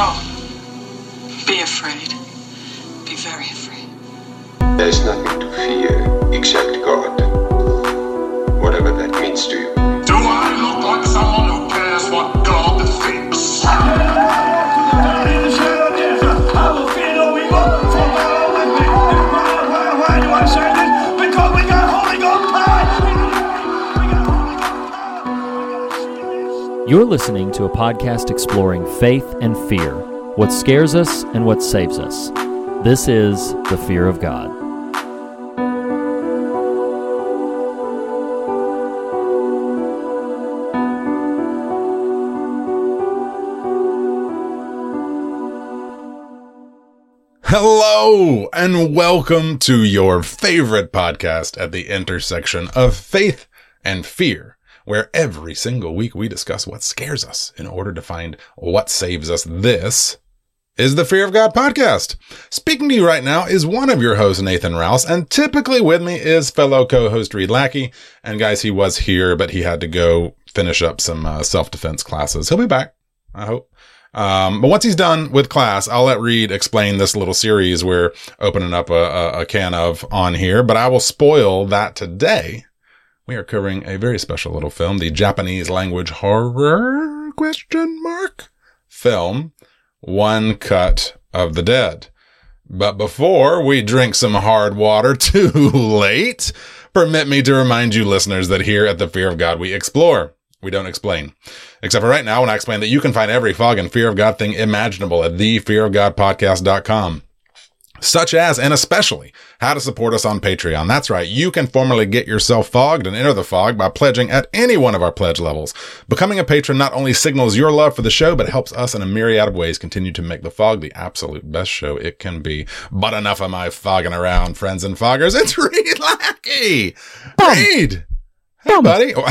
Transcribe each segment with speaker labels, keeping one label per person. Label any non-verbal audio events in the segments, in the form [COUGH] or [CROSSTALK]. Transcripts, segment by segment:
Speaker 1: No. Be afraid. Be very afraid.
Speaker 2: There's nothing to fear except
Speaker 3: You're listening to a podcast exploring faith and fear, what scares us and what saves us. This is The Fear of God.
Speaker 4: Hello, and welcome to your favorite podcast at the intersection of faith and fear, where every single week we discuss what scares us in order to find what saves us. This is the Fear of God podcast. Speaking to you right now is one of your hosts, Nathan Rouse, and typically with me is fellow co-host Reed Lackey. And guys, he was here, but he had to go finish up some uh, self-defense classes. He'll be back, I hope. Um, but once he's done with class, I'll let Reed explain this little series we're opening up a, a, a can of on here, but I will spoil that today. We are covering a very special little film, the Japanese language horror question mark film, One Cut of the Dead. But before we drink some hard water [LAUGHS] too late, permit me to remind you listeners that here at the Fear of God we explore. We don't explain. Except for right now when I explain that you can find every fog and fear of God thing imaginable at thefearofgodpodcast.com. Such as, and especially, how to support us on Patreon. That's right. You can formally get yourself fogged and enter the fog by pledging at any one of our pledge levels. Becoming a patron not only signals your love for the show, but helps us in a myriad of ways continue to make the fog the absolute best show it can be. But enough of my fogging around, friends and foggers. It's [LAUGHS] Reed Lackey. Reed. Hey, buddy. [LAUGHS]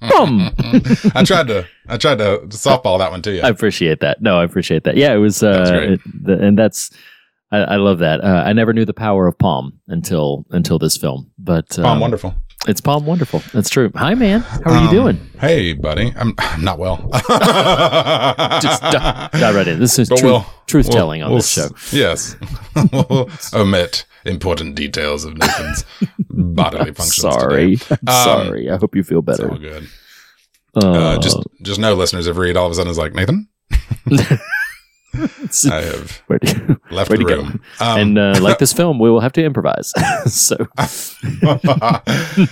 Speaker 3: Bum. [LAUGHS]
Speaker 4: I tried to I tried to softball that one to you.
Speaker 3: I appreciate that. No, I appreciate that. Yeah, it was,
Speaker 4: That's
Speaker 3: uh, it- the, and that's, I, I love that. Uh, I never knew the power of Palm until until this film, but um,
Speaker 4: I'm wonderful.
Speaker 3: It's Palm wonderful. That's true. Hi, man. How are you
Speaker 4: Um,
Speaker 3: doing?
Speaker 4: Hey, buddy. I'm I'm not well. [LAUGHS]
Speaker 3: Just dive, dive right in. This is truth,
Speaker 4: we'll-
Speaker 3: truth
Speaker 4: we'll-
Speaker 3: telling on
Speaker 4: we'll
Speaker 3: this show.
Speaker 4: Yes. [LAUGHS] we'll omit important details of Nathan's bodily [LAUGHS] functions.
Speaker 3: Sorry.
Speaker 4: Um,
Speaker 3: sorry. I hope you feel
Speaker 4: It's
Speaker 3: better.
Speaker 4: all good.
Speaker 3: Uh,
Speaker 4: Uh, just just no listeners have read all of a sudden is like Nathan. [LAUGHS] I have [LAUGHS]
Speaker 3: where do-
Speaker 4: left
Speaker 3: Way
Speaker 4: the
Speaker 3: go.
Speaker 4: room. Um,
Speaker 3: and uh, like this [LAUGHS] film, we will have to improvise. so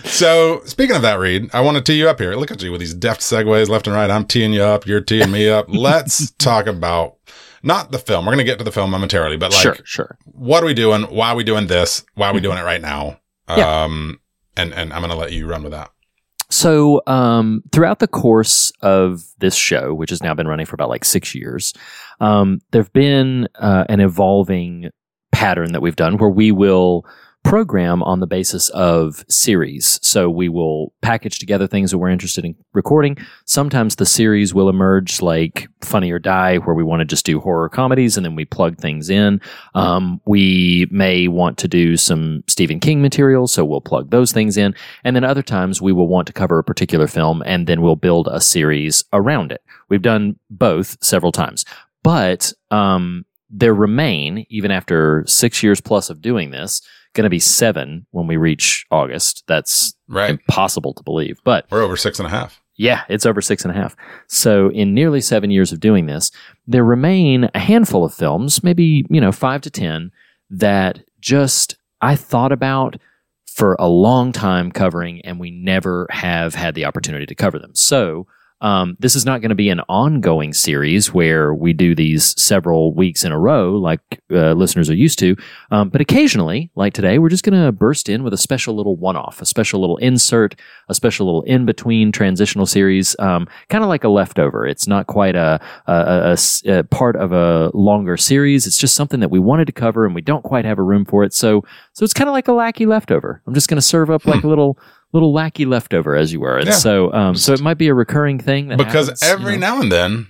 Speaker 4: so speaking of that, Reed, I want to tee you up here. Look at you with these deft segues left and right. I'm teeing you up. You're teeing me up. Let's talk about not the film. We're going to get to the film momentarily, but like,
Speaker 3: sure, sure.
Speaker 4: what are we doing? Why are we doing this? Why are we doing it right now?
Speaker 3: Yeah.
Speaker 4: Um, and, and I'm going to let you run with that.
Speaker 3: So, um, throughout the course of this show, which has now been running for about like six years, um, there've been uh, an evolving pattern that we've done where we will program on the basis of series. So we will package together things that we're interested in recording. Sometimes the series will emerge like Funny or Die, where we want to just do horror comedies and then we plug things in. Um, we may want to do some Stephen King material, so we'll plug those things in. And then other times we will want to cover a particular film and then we'll build a series around it. We've done both several times. But um, there remain, even after six years plus of doing this, going to be seven when we reach August. That's
Speaker 4: Right.
Speaker 3: impossible to believe. But
Speaker 4: We're over six and a half.
Speaker 3: yeah, it's over six and a half. So, in nearly seven years of doing this, there remain a handful of films, maybe, you know, five to 10, that just I thought about for a long time covering, and we never have had the opportunity to cover them. So, um, this is not going to be an ongoing series where we do these several weeks in a row, like uh, listeners are used to. Um, but occasionally, like today, we're just going to burst in with a special little one off, a special little insert, a special little in between transitional series, um, kind of like a leftover. It's not quite a part of a longer series. It's just something that we wanted to cover and we don't quite have a room for it. So, so it's kind of like a lackey leftover. I'm just going to serve up like a little. Little lackey leftover, as you were, and
Speaker 4: Yeah.
Speaker 3: so um, so it might be a recurring thing that
Speaker 4: because
Speaker 3: happens, you
Speaker 4: every
Speaker 3: know.
Speaker 4: now and then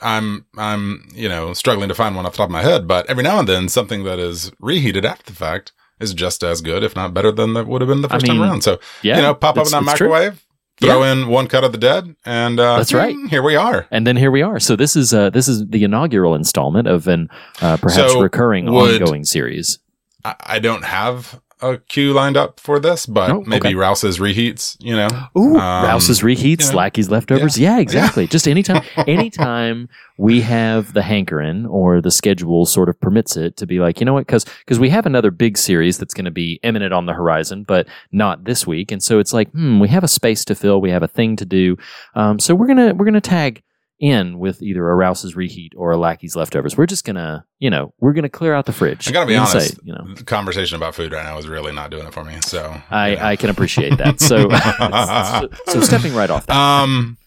Speaker 4: I'm I'm you know struggling to find one off the top of my head, but every now and then something that is reheated after the fact is just as good, if not better than that would have been the
Speaker 3: I
Speaker 4: first time around. So
Speaker 3: yeah,
Speaker 4: you know, pop up in that
Speaker 3: it's true.
Speaker 4: microwave, throw in one cut of the dead, and uh,
Speaker 3: That's right.
Speaker 4: Here we are.
Speaker 3: And then here we are. So this is uh, this is the inaugural installment of an uh, perhaps
Speaker 4: So
Speaker 3: recurring
Speaker 4: would-
Speaker 3: ongoing series.
Speaker 4: I, I don't have a queue lined up for this, but
Speaker 3: Oh,
Speaker 4: maybe
Speaker 3: okay.
Speaker 4: Rouse's reheats. You know,
Speaker 3: Ooh,
Speaker 4: Um,
Speaker 3: Rouse's reheats,
Speaker 4: you know,
Speaker 3: Lackey's leftovers. Yeah, exactly. Just anytime, [LAUGHS] anytime we have the hankering or the schedule sort of permits it to be like, you know what? Because because we have another big series that's going to be imminent on the horizon, but not this week, and so it's like, hmm, we have a space to fill, we have a thing to do, um, so we're gonna we're gonna tag in with either a Rouse's reheat or a Lackey's leftovers. We're just gonna, you know, we're gonna clear out the fridge.
Speaker 4: I gotta be honest.
Speaker 3: you know.
Speaker 4: the conversation about food right now is really not doing it for me. So
Speaker 3: I,
Speaker 4: you know.
Speaker 3: I can appreciate that. So, [LAUGHS] so, so stepping right off that.
Speaker 4: Um,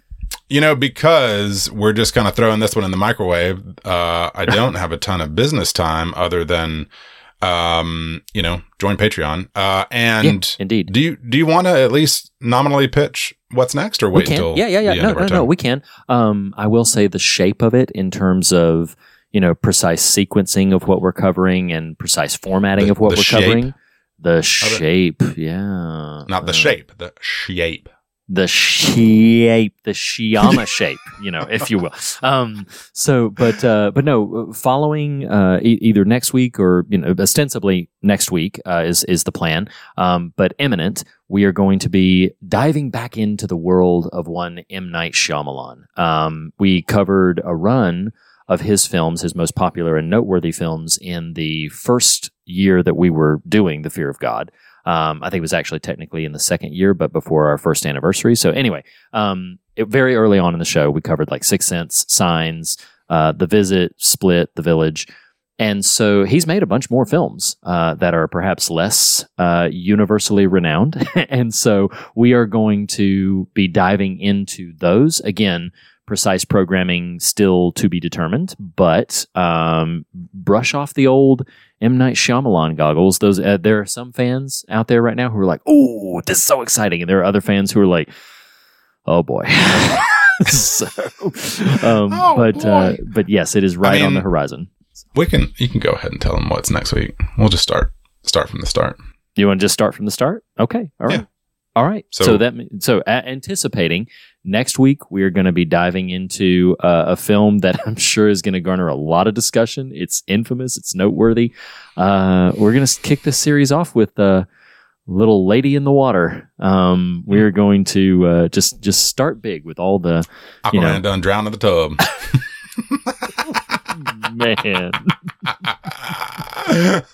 Speaker 4: you know, because we're just kind of throwing this one in the microwave. Uh, I don't have a ton of business time other than, um, you know, join Patreon. Uh, and
Speaker 3: indeed.
Speaker 4: do you do you want to at least nominally pitch what's next, or
Speaker 3: we
Speaker 4: wait until
Speaker 3: yeah, yeah, yeah. No, no, no. We can. Um, I will say the shape of it in terms of you know precise sequencing of what we're covering and precise formatting
Speaker 4: The-
Speaker 3: of what we're
Speaker 4: shape
Speaker 3: covering. The shape, yeah.
Speaker 4: Not the
Speaker 3: Uh,
Speaker 4: shape, the shape.
Speaker 3: The shape, the Shiyama [LAUGHS] shape, you know, if you will. Um, so, but, uh, but no, following, uh, e- either next week or, you know, ostensibly next week, uh, is, is the plan. Um, but imminent, we are going to be diving back into the world of one M. Night Shyamalan. Um, we covered a run of his films, his most popular and noteworthy films in the first year that we were doing The Fear of God. Um, I think it was actually technically in the second year, but before our first anniversary. So anyway, um, it, very early on in the show, we covered like Six Sense, Signs, uh, The Visit, Split, The Village. And so he's made a bunch more films uh, that are perhaps less uh, universally renowned. [LAUGHS] and so we are going to be diving into those. Again, precise programming still to be determined, but um, brush off the old M Night Shyamalan goggles. Those uh, there are some fans out there right now who are like, "Oh, this is so exciting," and there are other fans who are like, "Oh boy." [LAUGHS] so, um,
Speaker 4: Oh,
Speaker 3: but uh, but yes, it is right on
Speaker 4: mean-
Speaker 3: the horizon.
Speaker 4: We can you can go ahead and tell them what's next week. We'll just start start from the start.
Speaker 3: You want to just start from the start? Okay, all right,
Speaker 4: Yeah.
Speaker 3: All right. So,
Speaker 4: So-
Speaker 3: that so anticipating next week we are going to be diving into uh, a film that [LAUGHS] I'm sure is going to garner a lot of discussion. It's infamous. It's noteworthy. Uh, we're going to kick this series off with uh, little lady in the water. Um, we are going to uh, just just start big with all the
Speaker 4: Aquaman
Speaker 3: You know.
Speaker 4: done drowned in the tub. [LAUGHS]
Speaker 3: man. [LAUGHS] [LAUGHS]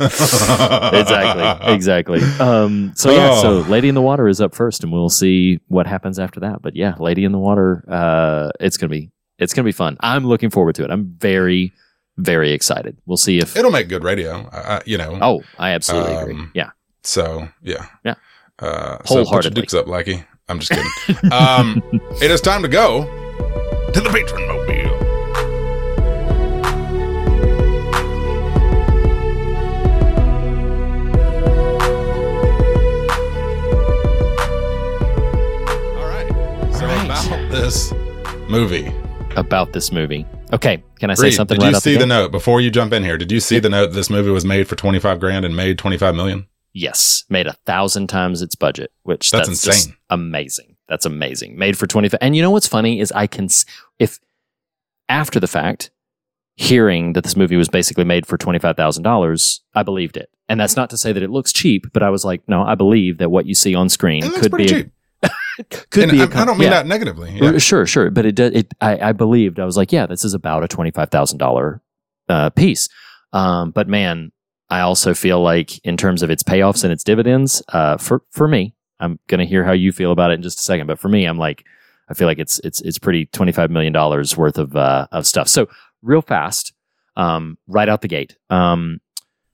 Speaker 3: exactly exactly um so yeah
Speaker 4: Oh.
Speaker 3: so lady in the water is up first and we'll see what happens after that but yeah lady in the water uh it's gonna be it's gonna be fun i'm looking forward to it i'm very very excited we'll see if
Speaker 4: It'll make good radio. Uh, you know.
Speaker 3: oh i absolutely agree
Speaker 4: Um,
Speaker 3: yeah
Speaker 4: So yeah,
Speaker 3: Yeah.
Speaker 4: Uh, so put your dukes up, Lackey. I'm just kidding. um, [LAUGHS] it is time to go to the patron mobile. This movie,
Speaker 3: about this movie okay can i say
Speaker 4: Reed,
Speaker 3: something
Speaker 4: did
Speaker 3: right
Speaker 4: you see the, note before you jump in here? Did you see the note? This movie was made for 25 grand and made 25 million.
Speaker 3: yes made a thousand times its budget which
Speaker 4: That's
Speaker 3: that's,
Speaker 4: insane.
Speaker 3: amazing that's amazing made for 25 and you know what's funny is i can if after the fact hearing that this movie was basically made for $25000 i believed it and that's not to say that it looks cheap but i was like no i believe that what you see on screen could be
Speaker 4: cheap.
Speaker 3: Could
Speaker 4: And
Speaker 3: be a
Speaker 4: I, don't mean
Speaker 3: yeah.
Speaker 4: that negatively. Yeah.
Speaker 3: Sure, sure, but it does. It I, I believed I was like, yeah, this is about a twenty five thousand dollar uh, piece. Um, but man, I also feel like in terms of its payoffs and its dividends, uh, for for me, I'm gonna hear how you feel about it in just a second. But for me, I'm like, I feel like it's it's it's pretty twenty five million dollars worth of uh, of stuff. So real fast, um, right out the gate. Um,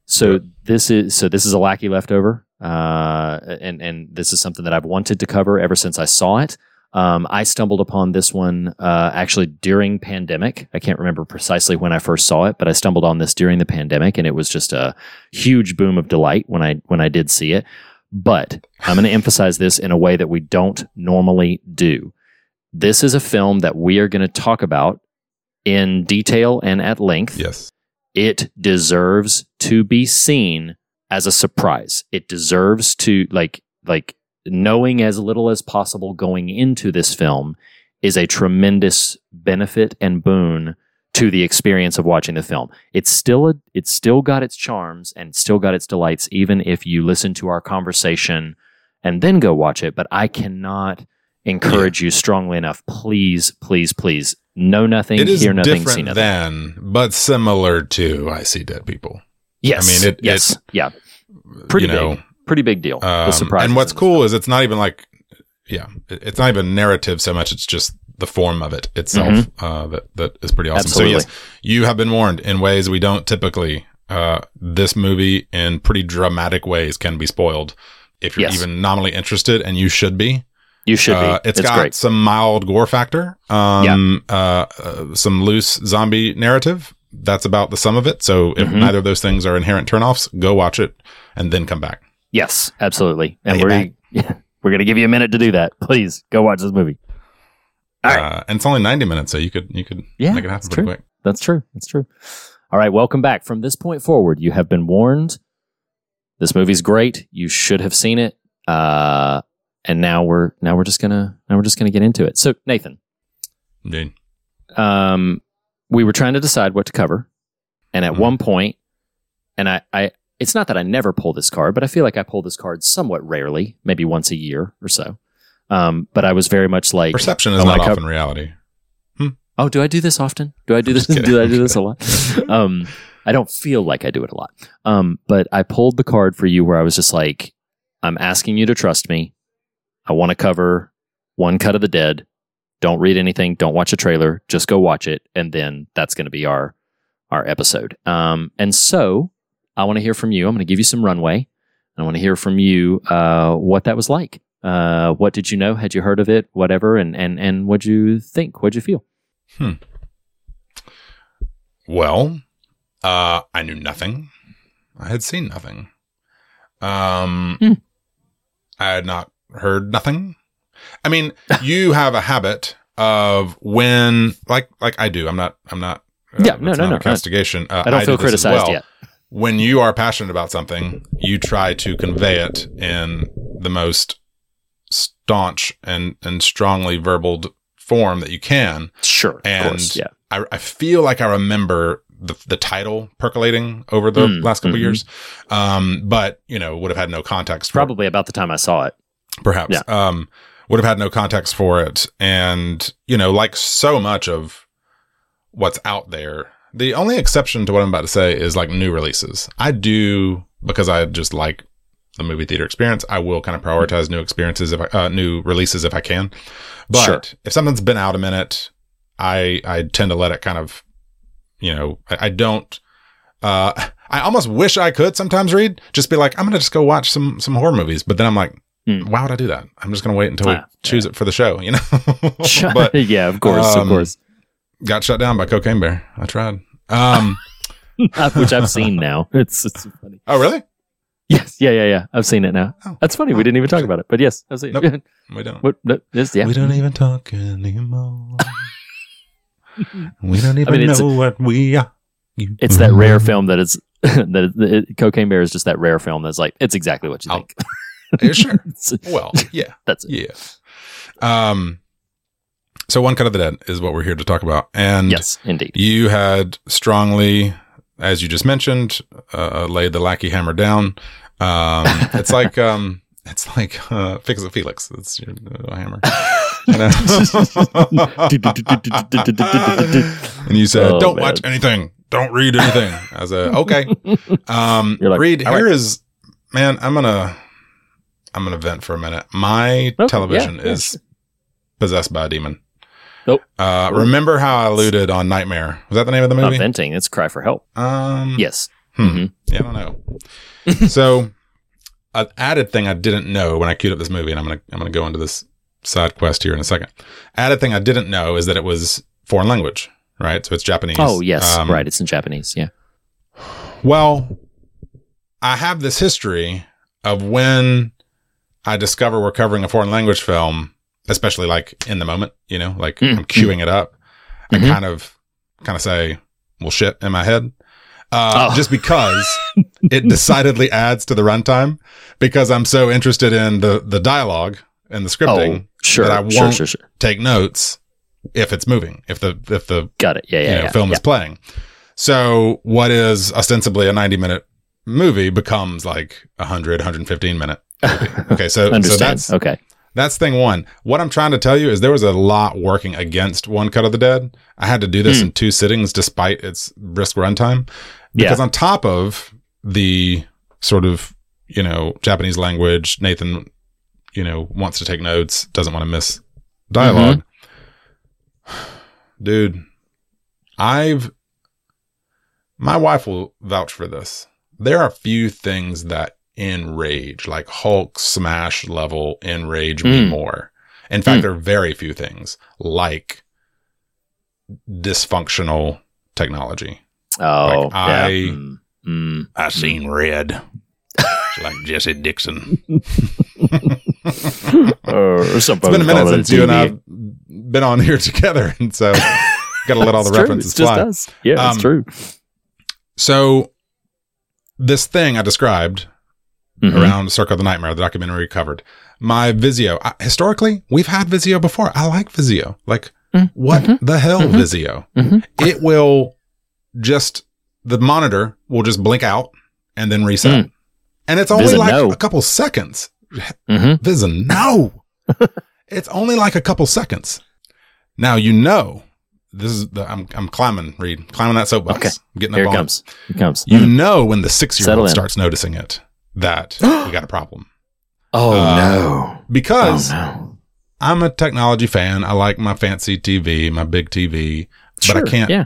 Speaker 3: so this is so this is a lackey leftover, uh, and and this is something that I've wanted to cover ever since I saw it. Um, I stumbled upon this one uh, actually during pandemic. I can't remember precisely when I first saw it, but I stumbled on this during the pandemic, and it was just a huge boom of delight when I when I did see it. But I'm going to emphasize this in a way that we don't normally do. This is a film that we are going to talk about in detail and at length
Speaker 4: Yes.
Speaker 3: it deserves to be seen as a surprise. It deserves to like like knowing as little as possible going into this film is a tremendous benefit and boon to the experience of watching the film. It's still a, it's still got its charms and still got its delights even if you listen to our conversation and then go watch it, but I cannot encourage you strongly enough. Please, please, please know nothing,
Speaker 4: It is
Speaker 3: hear nothing, see
Speaker 4: different
Speaker 3: nothing.
Speaker 4: than, but similar to I See Dead People.
Speaker 3: Yes.
Speaker 4: I mean, it-
Speaker 3: yes.
Speaker 4: it-
Speaker 3: yeah. Pretty
Speaker 4: you know,
Speaker 3: big. Pretty big deal. the
Speaker 4: Um,
Speaker 3: surprise.
Speaker 4: and what's cool is it's not even like, yeah, it's not even narrative so much. It's just the form of it itself uh, that that is pretty awesome.
Speaker 3: Mm-hmm. Absolutely.
Speaker 4: So yes, you have been warned in ways we don't typically. Uh, this movie, in pretty dramatic ways, can be spoiled if you're
Speaker 3: Yes.
Speaker 4: even nominally interested, and you should be.
Speaker 3: You should be.
Speaker 4: Uh,
Speaker 3: it's
Speaker 4: got
Speaker 3: great.
Speaker 4: some mild gore factor. Um, uh, uh, some loose zombie narrative. That's about the sum of it. So if
Speaker 3: Mhm.
Speaker 4: neither of those things are inherent turnoffs, go watch it and then come back.
Speaker 3: Yes, absolutely. And
Speaker 4: Bring
Speaker 3: we're [LAUGHS] we're gonna give you a minute to do that. Please go watch this movie. All right.
Speaker 4: Uh, and it's only 90 minutes, so you could, you could
Speaker 3: Yeah,
Speaker 4: make it happen pretty
Speaker 3: true.
Speaker 4: quick.
Speaker 3: That's true. That's true. All right, welcome back. From this point forward, you have been warned. This movie's great. You should have seen it. Uh, and now we're now we're just gonna now we're just gonna get into it. So Nathan,
Speaker 4: Indeed.
Speaker 3: um, we were trying to decide what to cover, and at
Speaker 4: Mhm.
Speaker 3: one point, and I, I, it's not that I never pull this card, but I feel like I pull this card somewhat rarely, maybe once a year or so. Um, but I was very much like
Speaker 4: Perception is
Speaker 3: wanna
Speaker 4: not
Speaker 3: co-
Speaker 4: often reality.
Speaker 3: Oh, do I do this often? Do I do this?
Speaker 4: Kidding. [LAUGHS]
Speaker 3: do I do this a lot? [LAUGHS] um, I don't feel like I do it a lot. Um, but I pulled the card for you where I was just like, I'm asking you to trust me. I want to cover one cut of the dead. Don't read anything. Don't watch a trailer. Just go watch it, and then that's going to be our our episode. Um, and so I want to hear from you. I'm going to give you some runway. I want to hear from you uh, what that was like. Uh, what did you know? Had you heard of it? Whatever. And and and what'd you think? What'd you feel? Hmm.
Speaker 4: Well, uh, I knew nothing. I had seen nothing. Um,
Speaker 3: Hmm.
Speaker 4: I had not heard nothing. I mean, [LAUGHS] you have a habit of when, like, like I do. I'm not. I'm not. uh,
Speaker 3: Yeah, no, no, no.
Speaker 4: Castigation. Uh,
Speaker 3: I don't
Speaker 4: do
Speaker 3: feel criticized
Speaker 4: well.
Speaker 3: yet.
Speaker 4: When you are passionate about something, you try to convey it in the most staunch and and strongly verbaled form that you can.
Speaker 3: Sure.
Speaker 4: And
Speaker 3: course. Yeah.
Speaker 4: I, I feel like I remember the the title percolating over the
Speaker 3: Mm,
Speaker 4: last couple
Speaker 3: mhm.
Speaker 4: years, um, but you know would have had no context. For
Speaker 3: Probably about the time I saw it.
Speaker 4: perhaps. Um, would have had no context for it, and you know, like so much of what's out there. The only exception to what I'm about to say is like new releases. I do because I just like the movie theater experience. I will kind of prioritize new experiences if I, uh, new releases if I can. But
Speaker 3: Sure.
Speaker 4: if something's been out a minute, I I tend to let it kind of, you know, I, I don't. Uh, [LAUGHS] I almost wish I could sometimes Reed, just be like, I'm gonna just go watch some some horror movies. But then I'm like,
Speaker 3: Hmm.
Speaker 4: why would I do that? I'm just gonna wait until we
Speaker 3: Ah,
Speaker 4: choose it for the show, [LAUGHS] you know. but [LAUGHS]
Speaker 3: yeah, of course,
Speaker 4: um,
Speaker 3: of course.
Speaker 4: got shut down by Cocaine Bear. I tried. Um, [LAUGHS]
Speaker 3: Which I've seen now. It's it's funny.
Speaker 4: oh really?
Speaker 3: Yes. Yeah. Yeah. Yeah. I've seen it now.
Speaker 4: Oh.
Speaker 3: That's funny. We didn't even talk about it, but yes, I've seen
Speaker 4: Nope.
Speaker 3: it.
Speaker 4: We don't.
Speaker 3: what? No, yes, yeah.
Speaker 4: We don't even talk anymore. we don't even
Speaker 3: mean,
Speaker 4: know what we are. You-
Speaker 3: It's that rare film that it's that it, it- Cocaine Bear is just that rare film that's like it's exactly what you
Speaker 4: I'll-
Speaker 3: think. [LAUGHS]
Speaker 4: Sure. Well, yeah, [LAUGHS]
Speaker 3: that's it.
Speaker 4: yeah. Um, so one cut of the dead is what we're here to talk about, and
Speaker 3: Yes, indeed.
Speaker 4: you had strongly, as you just mentioned, uh, laid the lackey hammer down. Um, [LAUGHS] it's like um, it's like uh, fix it, Felix. It's your uh, hammer. And you said,
Speaker 3: Oh,
Speaker 4: "Don't
Speaker 3: man.
Speaker 4: watch anything. Don't read anything." I like, "Okay." Um,
Speaker 3: You're like,
Speaker 4: read.
Speaker 3: "All
Speaker 4: Here
Speaker 3: right."
Speaker 4: is, man. I'm gonna, I'm gonna vent for a minute. My television
Speaker 3: yeah, yeah,
Speaker 4: is possessed by a demon.
Speaker 3: Nope.
Speaker 4: Uh, remember how I alluded on Nightmare? Was that the name of the
Speaker 3: Not
Speaker 4: movie?
Speaker 3: venting. It's cry for help.
Speaker 4: Um,
Speaker 3: Yes.
Speaker 4: Hmm.
Speaker 3: Mhm.
Speaker 4: Yeah, I don't know. [LAUGHS] so, an added thing I didn't know when I queued up this movie, and I'm gonna I'm gonna go into this side quest here in a second. Added thing I didn't know is that it was foreign language, right? So it's Japanese.
Speaker 3: Oh yes,
Speaker 4: Um,
Speaker 3: right. It's in Japanese. Yeah.
Speaker 4: Well, I have this history of when I discover we're covering a foreign language film, especially like in the moment, you know, like
Speaker 3: Mm,
Speaker 4: I'm queuing it up. I
Speaker 3: Mhm.
Speaker 4: kind of, kind of say, well, shit in my head. Uh,
Speaker 3: Oh.
Speaker 4: just because it decidedly [LAUGHS] adds to the runtime because I'm so interested in the the dialogue and the scripting
Speaker 3: Oh, sure,
Speaker 4: that I
Speaker 3: sure,
Speaker 4: won't
Speaker 3: sure, sure.
Speaker 4: take notes if it's moving, if the if the
Speaker 3: Got it. Yeah, yeah,
Speaker 4: you know,
Speaker 3: yeah.
Speaker 4: film
Speaker 3: yeah.
Speaker 4: is playing. So what is ostensibly a 90 minute movie becomes like a 100, 115 minute. [LAUGHS] Okay, so, so that's
Speaker 3: okay.
Speaker 4: that's thing one. What I'm trying to tell you is there was a lot working against One Cut of the Dead. I had to do this
Speaker 3: Hmm.
Speaker 4: in two sittings despite its brisk runtime. Because on top of the sort of, you know, Japanese language, Nathan, you know, wants to take notes, doesn't want to miss dialog Dude, I've my wife will vouch for this. There are a few things that enrage, like Hulk smash level enrage me
Speaker 3: Mm.
Speaker 4: more. In fact, there are very few things like dysfunctional technology.
Speaker 3: Oh,
Speaker 4: Like, I-
Speaker 3: yeah. Mm, mm.
Speaker 4: I seen red. like Jesse Dixon. [LAUGHS] [LAUGHS]
Speaker 3: or
Speaker 4: It's been a minute since you and I've been on here [LAUGHS] together, and so got to let all the
Speaker 3: true.
Speaker 4: references
Speaker 3: It's just
Speaker 4: fly.
Speaker 3: Yeah,
Speaker 4: Um,
Speaker 3: it's true.
Speaker 4: So, this thing I described
Speaker 3: Mhm.
Speaker 4: around Circle of the Nightmare, the documentary covered, my Vizio. I, historically, we've had Vizio before. I like Vizio. Like,
Speaker 3: Mm,
Speaker 4: what
Speaker 3: mhm,
Speaker 4: the hell,
Speaker 3: mhm,
Speaker 4: Vizio?
Speaker 3: mhm.
Speaker 4: It will just, the monitor will just blink out and then reset.
Speaker 3: Mm.
Speaker 4: And it's only like
Speaker 3: no.
Speaker 4: a couple seconds.
Speaker 3: Mhm.
Speaker 4: Visa, no. [LAUGHS] it's only like a couple seconds. Now you know this is the I'm I'm climbing, Reed, climbing that soapbox.
Speaker 3: Okay.
Speaker 4: I'm getting
Speaker 3: Here
Speaker 4: up
Speaker 3: it
Speaker 4: on
Speaker 3: comes. Here comes.
Speaker 4: You
Speaker 3: Mm.
Speaker 4: know when the six year old starts noticing it that [GASPS] we got a problem.
Speaker 3: Oh
Speaker 4: Uh,
Speaker 3: no. Oh
Speaker 4: Because
Speaker 3: no.
Speaker 4: I'm a technology fan. I like my fancy TV, my big TV, but I can't
Speaker 3: Yeah.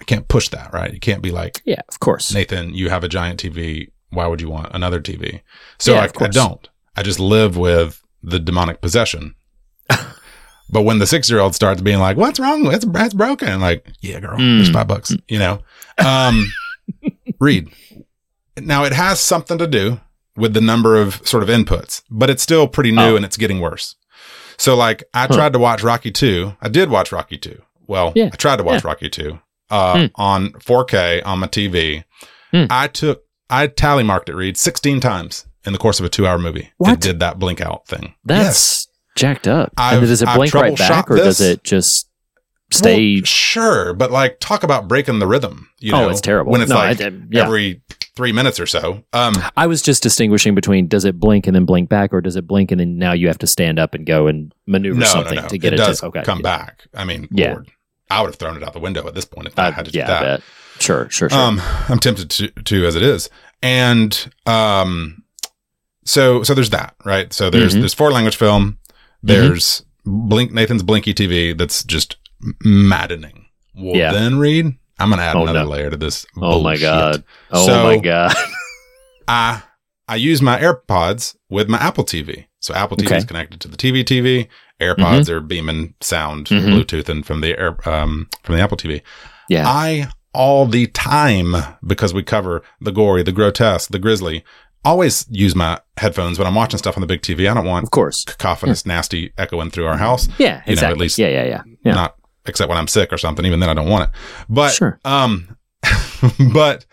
Speaker 4: I can't push that, right? You can't be like,
Speaker 3: Yeah. Of course.
Speaker 4: Nathan, you have a giant TV. Why would you want another TV? So
Speaker 3: Yeah,
Speaker 4: I. I don't. I just live with the demonic possession. [LAUGHS] but when the six year old starts being like, "What's wrong? It's it's broken," I'm like, "Yeah, girl,
Speaker 3: Mm.
Speaker 4: there's five bucks." You know, um, [LAUGHS] read. Now it has something to do with the number of sort of inputs, but it's still pretty new
Speaker 3: Oh.
Speaker 4: and it's getting worse. So like, I
Speaker 3: Huh.
Speaker 4: tried to watch Rocky two. I did watch Rocky two. Well,
Speaker 3: Yeah.
Speaker 4: I tried to watch Rocky two uh,
Speaker 3: Hmm.
Speaker 4: on 4K on my TV.
Speaker 3: Hmm.
Speaker 4: I took I tally marked it, Reed, 16 times in the course of a two hour movie.
Speaker 3: What?
Speaker 4: It did that blink out thing.
Speaker 3: That's
Speaker 4: Yes.
Speaker 3: Jacked up.
Speaker 4: I've-
Speaker 3: and does it blink right back, or does it just stay?
Speaker 4: Well, sure, but like talk about breaking the rhythm. You
Speaker 3: oh,
Speaker 4: know,
Speaker 3: it's terrible.
Speaker 4: When it's
Speaker 3: No,
Speaker 4: like
Speaker 3: I- I- yeah.
Speaker 4: every three minutes or so. Um,
Speaker 3: I was just distinguishing between does it blink and then blink back, or does it blink and then now you have to stand up and go and maneuver
Speaker 4: no, no,
Speaker 3: something
Speaker 4: no.
Speaker 3: to get
Speaker 4: it
Speaker 3: it,
Speaker 4: does
Speaker 3: to okay.
Speaker 4: come back. I mean,
Speaker 3: Yeah.
Speaker 4: Lord, I would have thrown it out the window at this point if I
Speaker 3: Uh,
Speaker 4: had to do that.
Speaker 3: Sure, sure, sure.
Speaker 4: Um, I'm tempted to, to as it is. And, um, so, so there's that, right? So there's,
Speaker 3: Mhm.
Speaker 4: there's four language film. There's Blink, Nathan's Blinky TV. That's just maddening. Well,
Speaker 3: Yeah.
Speaker 4: then Reed, I'm going to add
Speaker 3: Oh,
Speaker 4: another
Speaker 3: no.
Speaker 4: layer to this.
Speaker 3: oh my god. Oh
Speaker 4: So-
Speaker 3: my god. [LAUGHS]
Speaker 4: I, I use my AirPods with my Apple TV. So Apple TV
Speaker 3: Okay.
Speaker 4: is connected to the TV TV. AirPods are beaming sound,
Speaker 3: Mhm.
Speaker 4: Bluetooth, and from the air, um, from the Apple TV.
Speaker 3: Yeah.
Speaker 4: I all the time because we cover the gory, the grotesque, the grisly. Always use my headphones when I'm watching stuff on the big TV. I don't want
Speaker 3: of course.
Speaker 4: cacophonous, nasty echoing through our house.
Speaker 3: Yeah,
Speaker 4: You know,
Speaker 3: exactly.
Speaker 4: at least
Speaker 3: yeah, yeah, yeah. Yeah.
Speaker 4: Not except when I'm sick or something. Even then, I don't want it. But
Speaker 3: Sure.
Speaker 4: um, [LAUGHS] but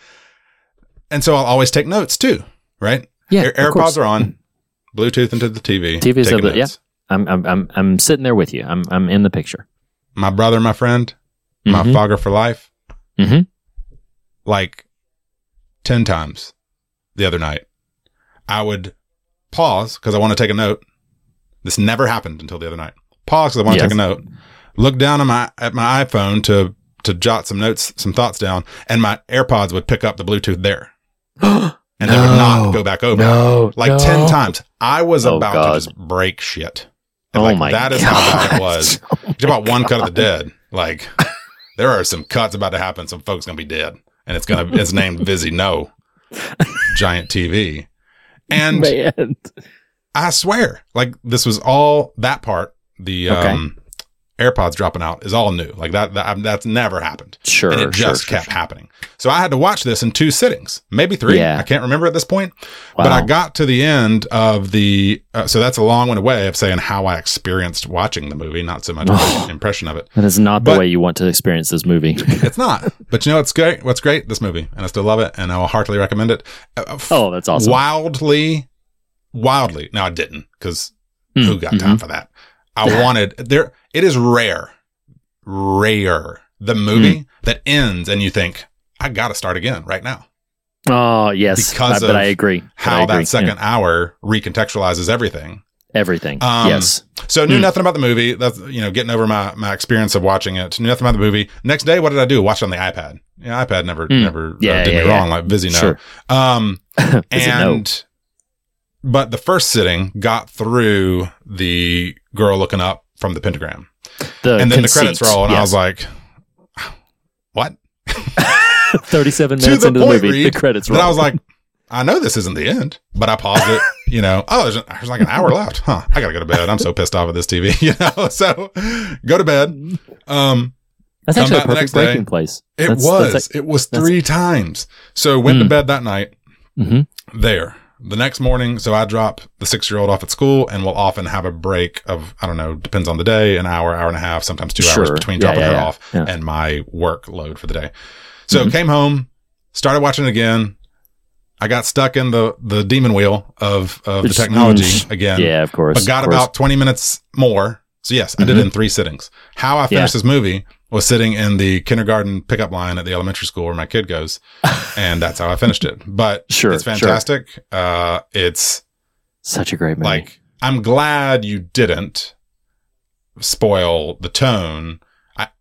Speaker 4: and so I'll always take notes too. Right?
Speaker 3: yeah.
Speaker 4: Air-. AirPods are on. Bluetooth into the TV.
Speaker 3: TV's the- yeah.
Speaker 4: notes.
Speaker 3: I'm, I'm, I'm, I'm sitting there with you. I'm, I'm in the picture.
Speaker 4: My brother, my friend, my
Speaker 3: Mhm.
Speaker 4: fogger for life.
Speaker 3: Mhm.
Speaker 4: Like ten times the other night. I would pause because I want to take a note. This never happened until the other night. Pause because I want to
Speaker 3: Yes.
Speaker 4: take a note. Look down at my at my iPhone to to jot some notes, some thoughts down, and my AirPods would pick up the Bluetooth there, [GASPS] and they would not go back over.
Speaker 3: No,
Speaker 4: like
Speaker 3: no.
Speaker 4: ten times. I was
Speaker 3: Oh,
Speaker 4: about
Speaker 3: God.
Speaker 4: to just break shit. And,
Speaker 3: Oh
Speaker 4: like,
Speaker 3: my
Speaker 4: That is
Speaker 3: god.
Speaker 4: how bad it [LAUGHS] was. Oh it's about one cut of the dead. Like there are some cuts about to happen. Some folks gonna be dead, and it's gonna it's named Vizzy No Giant TV, and [LAUGHS]
Speaker 3: Man.
Speaker 4: I swear, like this was all that part. The
Speaker 3: Okay.
Speaker 4: um AirPods dropping out is all new. Like that, that that's never happened.
Speaker 3: Sure,
Speaker 4: and it just
Speaker 3: sure,
Speaker 4: kept
Speaker 3: sure.
Speaker 4: happening. So I had to watch this in two sittings, maybe three.
Speaker 3: Yeah.
Speaker 4: I can't remember at this point. Wow. But I got to the end of the. Uh, so that's a long one away of saying how I experienced watching the movie, not so much
Speaker 3: Oh.
Speaker 4: an impression of it.
Speaker 3: That is not the way you want to experience this movie. [LAUGHS]
Speaker 4: It's not. but you know what's great? What's great? This movie, and I still love it, and I will heartily recommend it. Uh,
Speaker 3: oh, that's awesome.
Speaker 4: Wildly, wildly. No, I didn't because
Speaker 3: Mm,
Speaker 4: who got
Speaker 3: mhm.
Speaker 4: time for that? I [LAUGHS] wanted there. It is rare, rare the movie
Speaker 3: Mm.
Speaker 4: that ends and you think I got to start again right now.
Speaker 3: Oh, yes.
Speaker 4: Because
Speaker 3: I- but
Speaker 4: of
Speaker 3: I agree. But I
Speaker 4: How
Speaker 3: agree.
Speaker 4: that second
Speaker 3: Yeah.
Speaker 4: hour recontextualizes everything.
Speaker 3: everything.
Speaker 4: Um,
Speaker 3: yes.
Speaker 4: So knew
Speaker 3: Hmm.
Speaker 4: nothing about the movie. That's you know getting over my my experience of watching it. Knew nothing about the movie. Next day, what did I do? Watch on the iPad. Yeah, iPad never
Speaker 3: Hmm.
Speaker 4: never uh, did
Speaker 3: yeah,
Speaker 4: me
Speaker 3: yeah.
Speaker 4: wrong like busy no.
Speaker 3: Sure.
Speaker 4: Um,
Speaker 3: Is it no?
Speaker 4: and but the first sitting got through the girl looking up from the pentagram,
Speaker 3: The
Speaker 4: and then
Speaker 3: conceit,
Speaker 4: the credits roll, and I was like, "What?" [LAUGHS]
Speaker 3: 37 minutes into the movie,
Speaker 4: Reed,
Speaker 3: the credits roll.
Speaker 4: I was like, "I know this isn't the end," but I paused it. You know, oh, there's, there's like an hour left. Huh? I gotta go to bed. I'm so pissed off at this TV. [LAUGHS] You know, so go to bed. Um,
Speaker 3: that's actually a
Speaker 4: back the next
Speaker 3: perfect
Speaker 4: day.
Speaker 3: breaking place.
Speaker 4: It
Speaker 3: That's-
Speaker 4: was.
Speaker 3: that's
Speaker 4: it was three times. So went to
Speaker 3: Mm.
Speaker 4: bed that night.
Speaker 3: Mhm.
Speaker 4: There. The next morning, so I drop the six year old off at school and we'll often have a break of, I don't know, depends on the day, an hour, hour and a half, sometimes two hours between
Speaker 3: Yeah,
Speaker 4: dropping
Speaker 3: yeah,
Speaker 4: her
Speaker 3: yeah.
Speaker 4: off and my workload for the day. So
Speaker 3: Mhm.
Speaker 4: came home, started watching it again. I got stuck in the, the demon wheel of, of the technology again
Speaker 3: yeah, of course.
Speaker 4: but got
Speaker 3: course.
Speaker 4: about 20 minutes more. So yes, I did it in three sittings. How I finished this movie was sitting in the kindergarten pickup line at the elementary school where my kid goes. and that's how I finished it. But [LAUGHS]
Speaker 3: Sure,
Speaker 4: it's
Speaker 3: sure.
Speaker 4: fantastic. Uh, it's
Speaker 3: Such a great movie.
Speaker 4: like, I'm glad you didn't spoil the tone.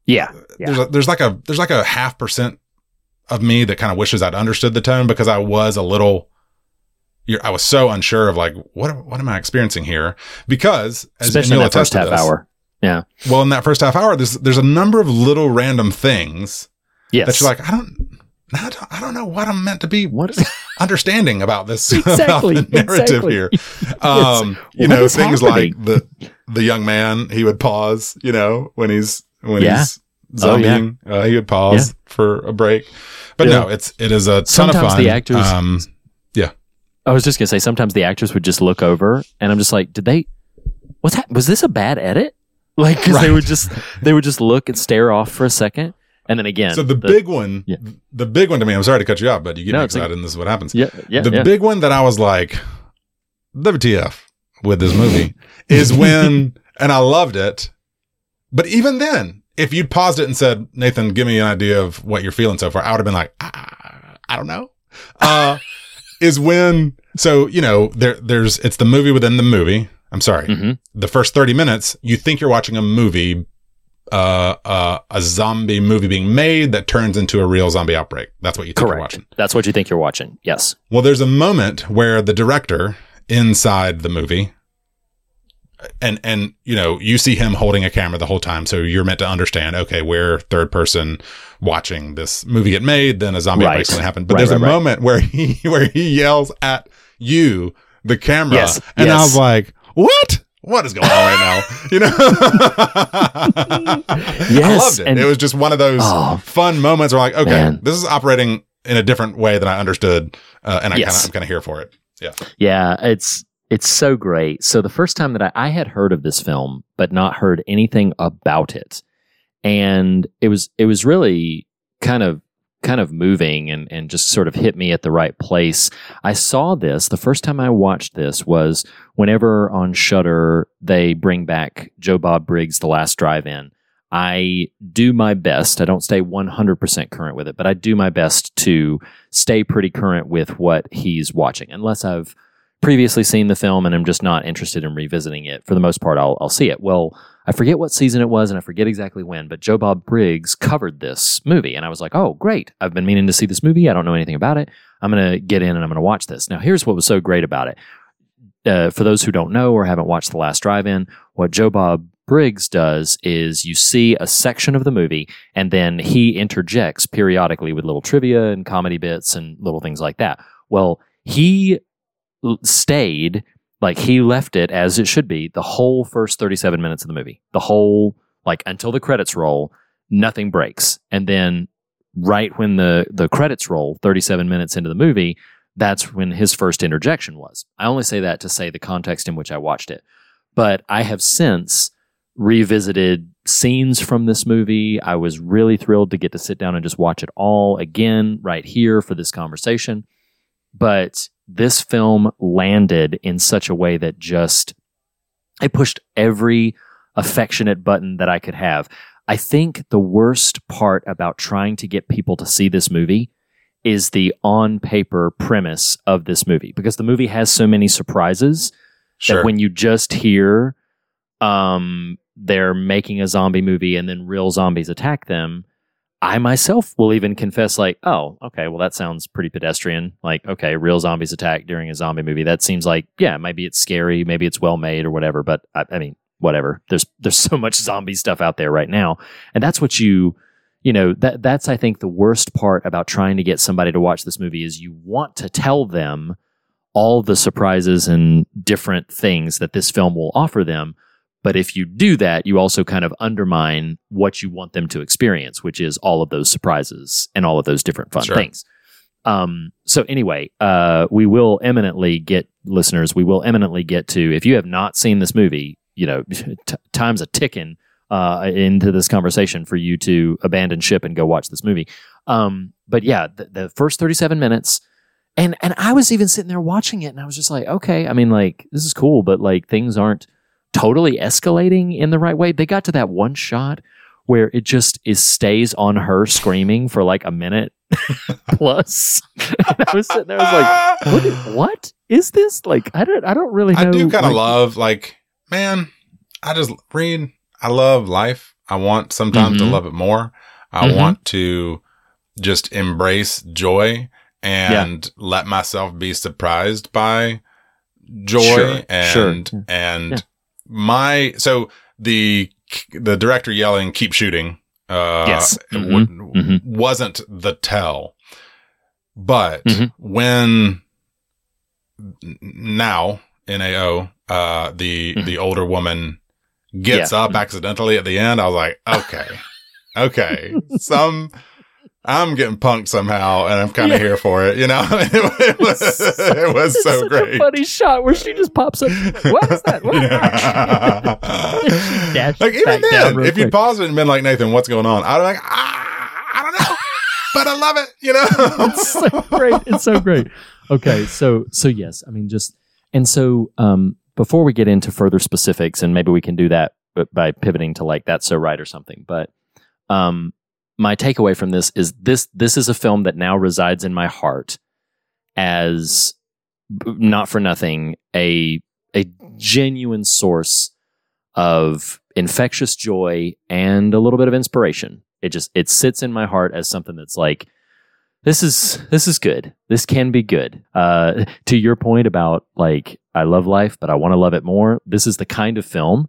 Speaker 3: yeah. Yeah.
Speaker 4: There's a, there's like a, there's like a half percent of me that kind of wishes I'd understood the tone because I was a little, you're, I was so unsure of like, what, what am I experiencing here? Because as
Speaker 3: Especially in that first half
Speaker 4: this,
Speaker 3: hour. Yeah.
Speaker 4: Well, in that first half hour, there's there's a number of little random things
Speaker 3: Yes.
Speaker 4: that you're like, I don't, I don't, I don't know what I'm meant to be
Speaker 3: what is [LAUGHS]
Speaker 4: understanding about this
Speaker 3: Exactly, [LAUGHS]
Speaker 4: about the narrative
Speaker 3: exactly. [LAUGHS]
Speaker 4: here. Um, you know, things
Speaker 3: happening?
Speaker 4: like the the young man he would pause. You know, when he's when
Speaker 3: Yeah.
Speaker 4: he's
Speaker 3: Oh, yeah.
Speaker 4: uh, he would pause for a break. But
Speaker 3: Yeah.
Speaker 4: no, it's it is a ton
Speaker 3: Sometimes
Speaker 4: of fun.
Speaker 3: the actors-
Speaker 4: um, yeah.
Speaker 3: I was just gonna say sometimes the actors would just look over and I'm just like, did they? What's that? Was this a bad edit? Like, because they would just they would just look and stare off for a second, and then again.
Speaker 4: so the, big one,
Speaker 3: yeah.
Speaker 4: the big one to me. I'm sorry to cut you off, but you get
Speaker 3: No, it's like-
Speaker 4: excited, and this is what happens.
Speaker 3: yeah, yeah,
Speaker 4: the
Speaker 3: yeah.
Speaker 4: big one that I was like, WTF with this movie [LAUGHS] is when, and I loved it. But even then, if you'd paused it and said, Nathan, give me an idea of what you're feeling so far, I would have been like, ah, I don't know. Uh, [LAUGHS] is when, so, you know, there, there's, it's the movie within the movie. I'm sorry.
Speaker 3: Mhm.
Speaker 4: The first 30 minutes, you think you're watching a movie, uh, uh, a zombie movie being made that turns into a real zombie outbreak. That's what you think you're
Speaker 3: Correct.
Speaker 4: watching.
Speaker 3: That's what you think you're watching. Yes.
Speaker 4: Well, there's a moment where the director inside the movie and and you know, you see him holding a camera the whole time, so you're meant to understand, okay, we're third person watching this movie get made, then a zombie
Speaker 3: Right.
Speaker 4: outbreak's gonna happen. But
Speaker 3: Right,
Speaker 4: there's a
Speaker 3: right, right.
Speaker 4: moment where he [LAUGHS] where he yells at you, the camera,
Speaker 3: Yes,
Speaker 4: and I was like, What? What is going on right now? You know, [LAUGHS] I loved it.
Speaker 3: and-
Speaker 4: it was just one of those
Speaker 3: Oh.
Speaker 4: fun moments where, like, okay,
Speaker 3: Man.
Speaker 4: this is operating in a different way than I understood, uh, and I
Speaker 3: Yes.
Speaker 4: kind of I'm kind of here for it. Yeah.
Speaker 3: Yeah, it's it's so great. So the first time that I, I had heard of this film, but not heard anything about it, and it was it was really kind of kind of moving and and just sort of hit me at the right place. I saw this the first time I watched this was whenever on Shudder they bring back Joe Bob Briggs' The Last Drive-In. I do my best. I don't stay 100% current with it, but I do my best to stay pretty current with what he's watching, unless I've previously seen the film and I'm just not interested in revisiting it. For the most part, I'll, I'll see it. Well, I forget what season it was and I forget exactly when, but Joe Bob Briggs covered this movie. And I was like, oh, great. I've been meaning to see this movie. I don't know anything about it. I'm going to get in and I'm going to watch this. Now, here's what was so great about it. Uh, for those who don't know or haven't watched The Last Drive In, what Joe Bob Briggs does is you see a section of the movie and then he interjects periodically with little trivia and comedy bits and little things like that. Well, he stayed like he left it as it should be the whole first 37 minutes of the movie the whole Like until the credits roll, nothing breaks. And then right when the the credits roll, 37 minutes into the movie, that's when his first interjection was. I only say that to say the context in which I watched it. But I have since revisited scenes from this movie. I was really thrilled to get to sit down and just watch it all again right here for this conversation. But this film landed in such a way that just it pushed every affectionate button that I could have. I think the worst part about trying to get people to see this movie is the on paper premise of this movie because the movie has so many surprises
Speaker 4: Sure.
Speaker 3: that when you just hear um they're making a zombie movie and then real zombies attack them i myself will even confess like oh okay well that sounds pretty pedestrian. Like okay real zombies attack during a zombie movie. That seems like yeah maybe it's scary maybe it's well made or whatever but i, I mean whatever. There's there's [LAUGHS] so much zombie stuff out there right now. And that's what you you know that that's i think the worst part about trying to get somebody to watch this movie is you want to tell them all the surprises and different things that this film will offer them. But if you do that, you also kind of undermine what you want them to experience, which is all of those surprises and all of those different fun
Speaker 4: Sure.
Speaker 3: things. Um, so anyway, uh, we will eminently get listeners. We will eminently get to if you have not seen this movie, you know, [LAUGHS] t- time's a ticking uh, into this conversation for you to abandon ship and go watch this movie. Um, but yeah, the, the first thirty-seven minutes and and I was even sitting there watching it, and I was just like, okay, I mean, like this is cool, but like things aren't totally escalating in the right way. They got to that one shot where it just is stays on her screaming for like a minute [LAUGHS] plus. [LAUGHS] I was sitting there, I was like, what, is- what is this? Like, I don't, I don't really know.
Speaker 4: I do kind of
Speaker 3: like-
Speaker 4: love, like, man, I just read. I love life. I want sometimes to
Speaker 3: Mhm.
Speaker 4: love it more. I
Speaker 3: Mhm.
Speaker 4: want to just embrace joy and let myself be surprised by joy
Speaker 3: Sure,
Speaker 4: and
Speaker 3: sure.
Speaker 4: and
Speaker 3: Yeah.
Speaker 4: My so the the director yelling keep shooting uh
Speaker 3: Yes.
Speaker 4: w-
Speaker 3: Mhm.
Speaker 4: wasn't the tell but
Speaker 3: Mhm.
Speaker 4: when now nao uh the
Speaker 3: Mhm.
Speaker 4: the older woman gets
Speaker 3: Yeah.
Speaker 4: up accidentally at the end i was like okay [LAUGHS] okay some i'm getting punked somehow and i'm kind of
Speaker 3: Yeah.
Speaker 4: here for it you know [LAUGHS] it was, it was
Speaker 3: It's
Speaker 4: so
Speaker 3: such
Speaker 4: great
Speaker 3: A funny shot where she just pops up. What is that? What? [LAUGHS]
Speaker 4: Yeah. Like even
Speaker 3: back
Speaker 4: then,
Speaker 3: real
Speaker 4: if you
Speaker 3: quick.
Speaker 4: paused it and been like Nathan, what's going on? I'd be like, ah, I don't know, but I love it. You know, [LAUGHS]
Speaker 3: it's so great. It's so great. Okay, so so yes, I mean just and so um before we get into further specifics, and maybe we can do that b- by pivoting to like that's so right or something. But um my takeaway from this is this this is a film that now resides in my heart as not for nothing a a genuine source of infectious joy and a little bit of inspiration. It just it sits in my heart as something that's like this is this is good. This can be good. Uh, to your point about like I love life, but I want to love it more. This is the kind of film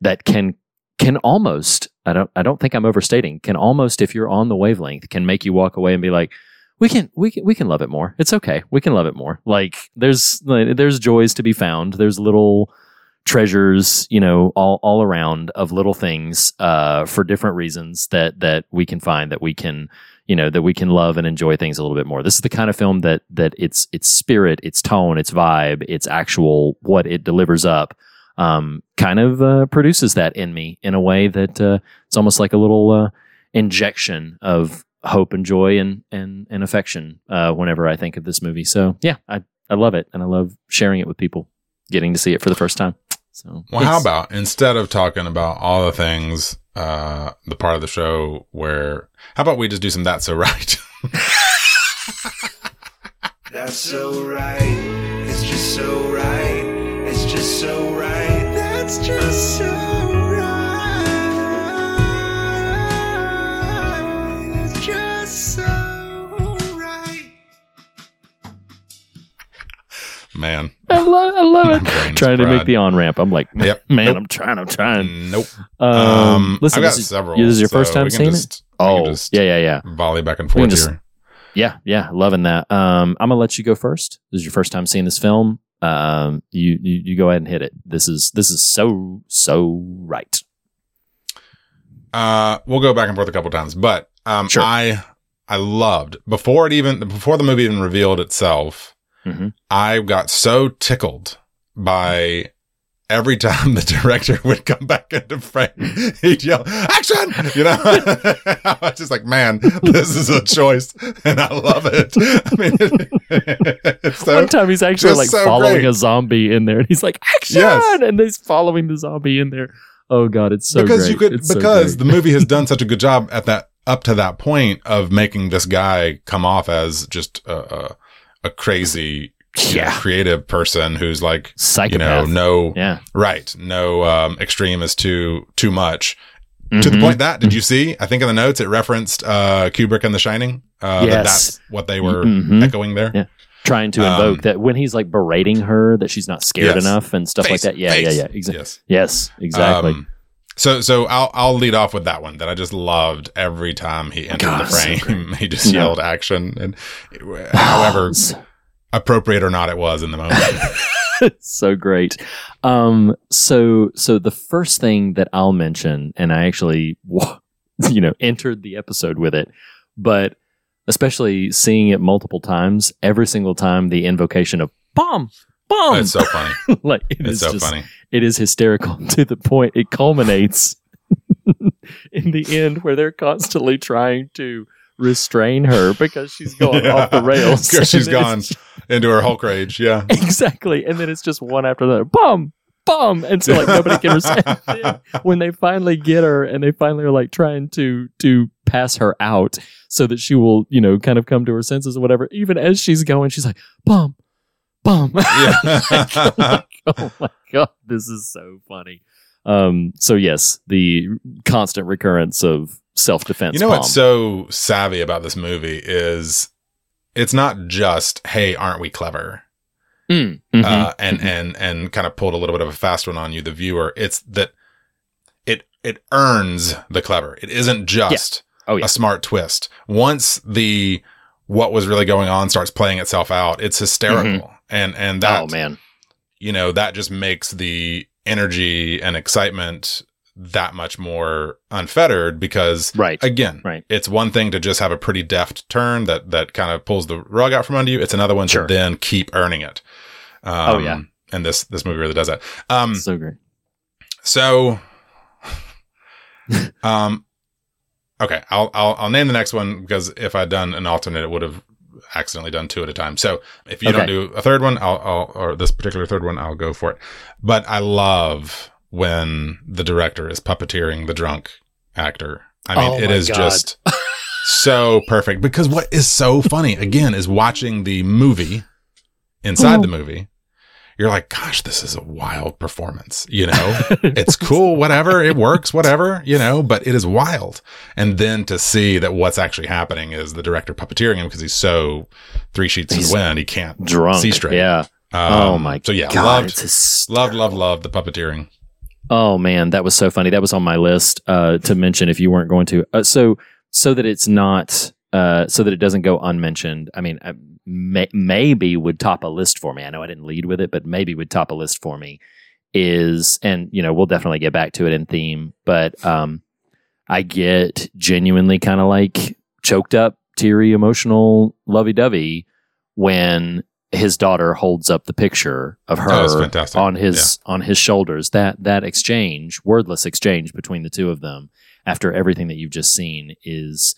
Speaker 3: that can can almost I don't I don't think I'm overstating. Can almost if you're on the wavelength can make you walk away and be like we can we can we can love it more. It's okay. We can love it more. Like there's there's joys to be found. There's little treasures, you know, all all around of little things uh, for different reasons that that we can find that we can you know that we can love and enjoy things a little bit more. This is the kind of film that that its its spirit, its tone, its vibe, its actual what it delivers up um, kind of uh, produces that in me in a way that uh, it's almost like a little uh, injection of hope and joy and and, and affection uh, whenever I think of this movie. So yeah, I I love it and I love sharing it with people, getting to see it for the first time. So
Speaker 4: well, how about instead of talking about all the things, uh, the part of the show where, how about we just do some that's so right? [LAUGHS]
Speaker 5: That's so right. It's just so right. It's just so right. That's just so right. It's just so right.
Speaker 4: Man,
Speaker 3: I love I love
Speaker 4: My
Speaker 3: it.
Speaker 4: brain's
Speaker 3: Trying to make the on ramp. I'm like,
Speaker 4: Yep.
Speaker 3: man,
Speaker 4: Nope.
Speaker 3: I'm trying. I'm trying.
Speaker 4: nope.
Speaker 3: Um,
Speaker 4: Um,
Speaker 3: listen,
Speaker 4: I've got
Speaker 3: this is,
Speaker 4: several.
Speaker 3: this is your first time seeing it.
Speaker 4: just- we can
Speaker 3: Oh,
Speaker 4: just
Speaker 3: yeah, yeah, yeah,
Speaker 4: Volley back and forth
Speaker 3: just-
Speaker 4: here.
Speaker 3: yeah, yeah. Loving that. Um, I'm gonna let you go first. This is your first time seeing this film. Um, you, you you go ahead and hit it. This is this is so so right.
Speaker 4: uh, we'll go back and forth a couple times, but um,
Speaker 3: Sure.
Speaker 4: I I loved before it even before the movie even revealed itself.
Speaker 3: Mhm.
Speaker 4: I got so tickled by every time the [LAUGHS] director would come back into frame, he'd yell, "Action!" You know, [LAUGHS] I was just like, "Man, this is a choice, and I love it." [LAUGHS] I mean, so,
Speaker 3: One time he's actually like
Speaker 4: so
Speaker 3: following
Speaker 4: great.
Speaker 3: a zombie in there, and he's like, "Action!"
Speaker 4: Yes.
Speaker 3: and he's following the zombie in there. Oh god, it's so
Speaker 4: because
Speaker 3: great.
Speaker 4: you could
Speaker 3: It's
Speaker 4: because
Speaker 3: great.
Speaker 4: the movie has done such a good job at that up to that point of making this guy come off as just a a, a crazy you know,
Speaker 3: Yeah.
Speaker 4: creative person who's like you know no
Speaker 3: yeah,
Speaker 4: right no um extreme is too too much to the
Speaker 3: Mhm.
Speaker 4: point that did you see i think in the notes it referenced uh kubrick and the shining uh that
Speaker 3: Yes.
Speaker 4: that's what they were
Speaker 3: Mhm.
Speaker 4: echoing there
Speaker 3: Yeah. trying to invoke
Speaker 4: Um,
Speaker 3: that when he's like berating her that she's not scared
Speaker 4: Yes.
Speaker 3: enough and stuff like that. Yeah,
Speaker 4: face.
Speaker 3: yeah, yeah, exactly.
Speaker 4: yes
Speaker 3: Yes, exactly.
Speaker 4: Um, so so I'll I'll lead off with that one that I just loved every time he entered
Speaker 3: God,
Speaker 4: the
Speaker 3: so
Speaker 4: frame. [LAUGHS] he just
Speaker 3: Yeah.
Speaker 4: yelled action and however
Speaker 3: So-
Speaker 4: appropriate or not it was in the moment. [LAUGHS]
Speaker 3: so great. Um, so so the first thing that I'll mention, and I actually, [LAUGHS] you know, entered the episode with it, but especially seeing it multiple times, every single time the invocation of bomb, bomb,
Speaker 4: it's so funny. [LAUGHS]
Speaker 3: like it
Speaker 4: It's
Speaker 3: is
Speaker 4: so
Speaker 3: just,
Speaker 4: funny.
Speaker 3: it is hysterical to the point it culminates in the end where they're constantly trying to restrain her because she's going [LAUGHS]
Speaker 4: Yeah.
Speaker 3: off the rails.
Speaker 4: Because [LAUGHS] she's gone into her Hulk rage. Yeah. [LAUGHS]
Speaker 3: exactly and then it's just one after the other bum bum and so like nobody can Then when they finally get her and they finally are like trying to to pass her out so that she will you know kind of come to her senses or whatever even as she's going she's like bum bum
Speaker 4: Yeah.
Speaker 3: oh my god this is so funny um so yes the constant recurrence of self-defense
Speaker 4: you know
Speaker 3: bomb.
Speaker 4: what's so savvy about this movie is it's not just, hey, aren't we clever?
Speaker 3: Mm, mhm.
Speaker 4: uh, and and and kind of pulled a little bit of a fast one on you, the viewer. It's that it it earns the clever. It isn't just
Speaker 3: Oh, yeah.
Speaker 4: a smart twist. Once the what was really going on starts playing itself out, it's hysterical, and and that
Speaker 3: oh man
Speaker 4: you know that just makes the energy and excitement that much more unfettered because
Speaker 3: right
Speaker 4: again
Speaker 3: Right.
Speaker 4: it's one thing to just have a pretty deft turn that that kind of pulls the rug out from under you it's another one
Speaker 3: Sure.
Speaker 4: to then keep earning it um,
Speaker 3: Oh, yeah.
Speaker 4: and this this movie really does that um
Speaker 3: so great
Speaker 4: so [LAUGHS] um okay I'll, I'll i'll name the next one because if i'd done an alternate it would have accidentally done two at a time. So if you don't do a third one I'll, I'll or this particular third one i'll go for it. But i love when the director is puppeteering the drunk actor. I mean
Speaker 3: Oh
Speaker 4: it is
Speaker 3: God.
Speaker 4: just so perfect. Because what is so funny again is watching the movie inside
Speaker 3: Oh.
Speaker 4: the movie you're like gosh this is a wild performance you know [LAUGHS] it's cool, whatever, it works, whatever, you know, but it is wild. And then to see that what's actually happening is the director puppeteering him because he's so three sheets in
Speaker 3: He's
Speaker 4: the wind, he can't
Speaker 3: drunk
Speaker 4: see straight.
Speaker 3: yeah
Speaker 4: Um,
Speaker 3: oh my god.
Speaker 4: So yeah,
Speaker 3: god
Speaker 4: loved,
Speaker 3: it's
Speaker 4: loved, loved, loved the puppeteering.
Speaker 3: Oh man, that was so funny. That was on my list uh, to mention if you weren't going to. Uh, so so that it's not uh, so that it doesn't go unmentioned. I mean, uh, may, maybe would top a list for me. I know I didn't lead with it, but maybe would top a list for me. Is and you know we'll definitely get back to it in theme, but um, I get genuinely kind of like choked up, teary, emotional, lovey dovey when his daughter holds up the picture of her
Speaker 4: Oh,
Speaker 3: on his on his shoulders. That that exchange, wordless exchange between the two of them after everything that you've just seen is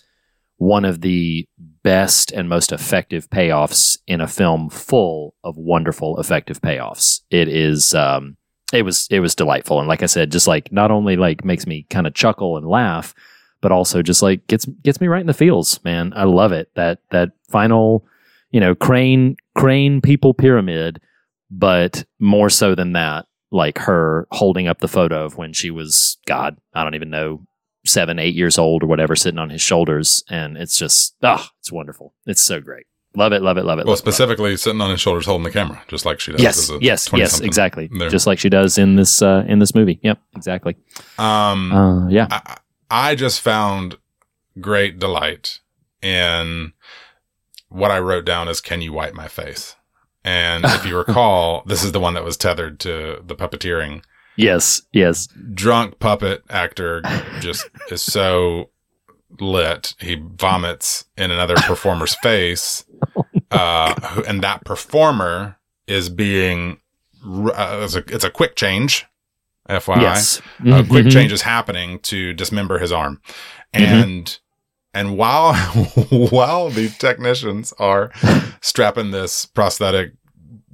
Speaker 3: one of the best and most effective payoffs in a film full of wonderful effective payoffs. It is um it was it was delightful and like I said just like not only like makes me kind of chuckle and laugh but also just like gets gets me right in the feels, man. I love it. That that final, you know, crane crane people pyramid, but more so than that, like her holding up the photo of when she was God, I don't even know, seven, eight years old or whatever, sitting on his shoulders, and it's just ah, it's wonderful. It's so great. Love it, love it, love it.
Speaker 4: Well,
Speaker 3: love love it.
Speaker 4: specifically sitting on his shoulders holding the camera, just like she does.
Speaker 3: Yes, yes, yes, exactly.
Speaker 4: there.
Speaker 3: Just like she does in this uh, in this movie. Yep, exactly.
Speaker 4: um,
Speaker 3: Uh, yeah.
Speaker 4: I, I just found great delight in what I wrote down as "Can you wipe my face?" And if you [LAUGHS] recall, this is the one that was tethered to the puppeteering.
Speaker 3: Yes, yes.
Speaker 4: drunk puppet actor just is so lit he vomits in another performer's [LAUGHS] face uh and that performer is being, uh, it's, a, it's a quick change fyi
Speaker 3: Yes.
Speaker 4: a quick
Speaker 3: Mhm.
Speaker 4: change is happening to dismember his arm
Speaker 3: Mm-hmm.
Speaker 4: and and while [LAUGHS] while the technicians are [LAUGHS] strapping this prosthetic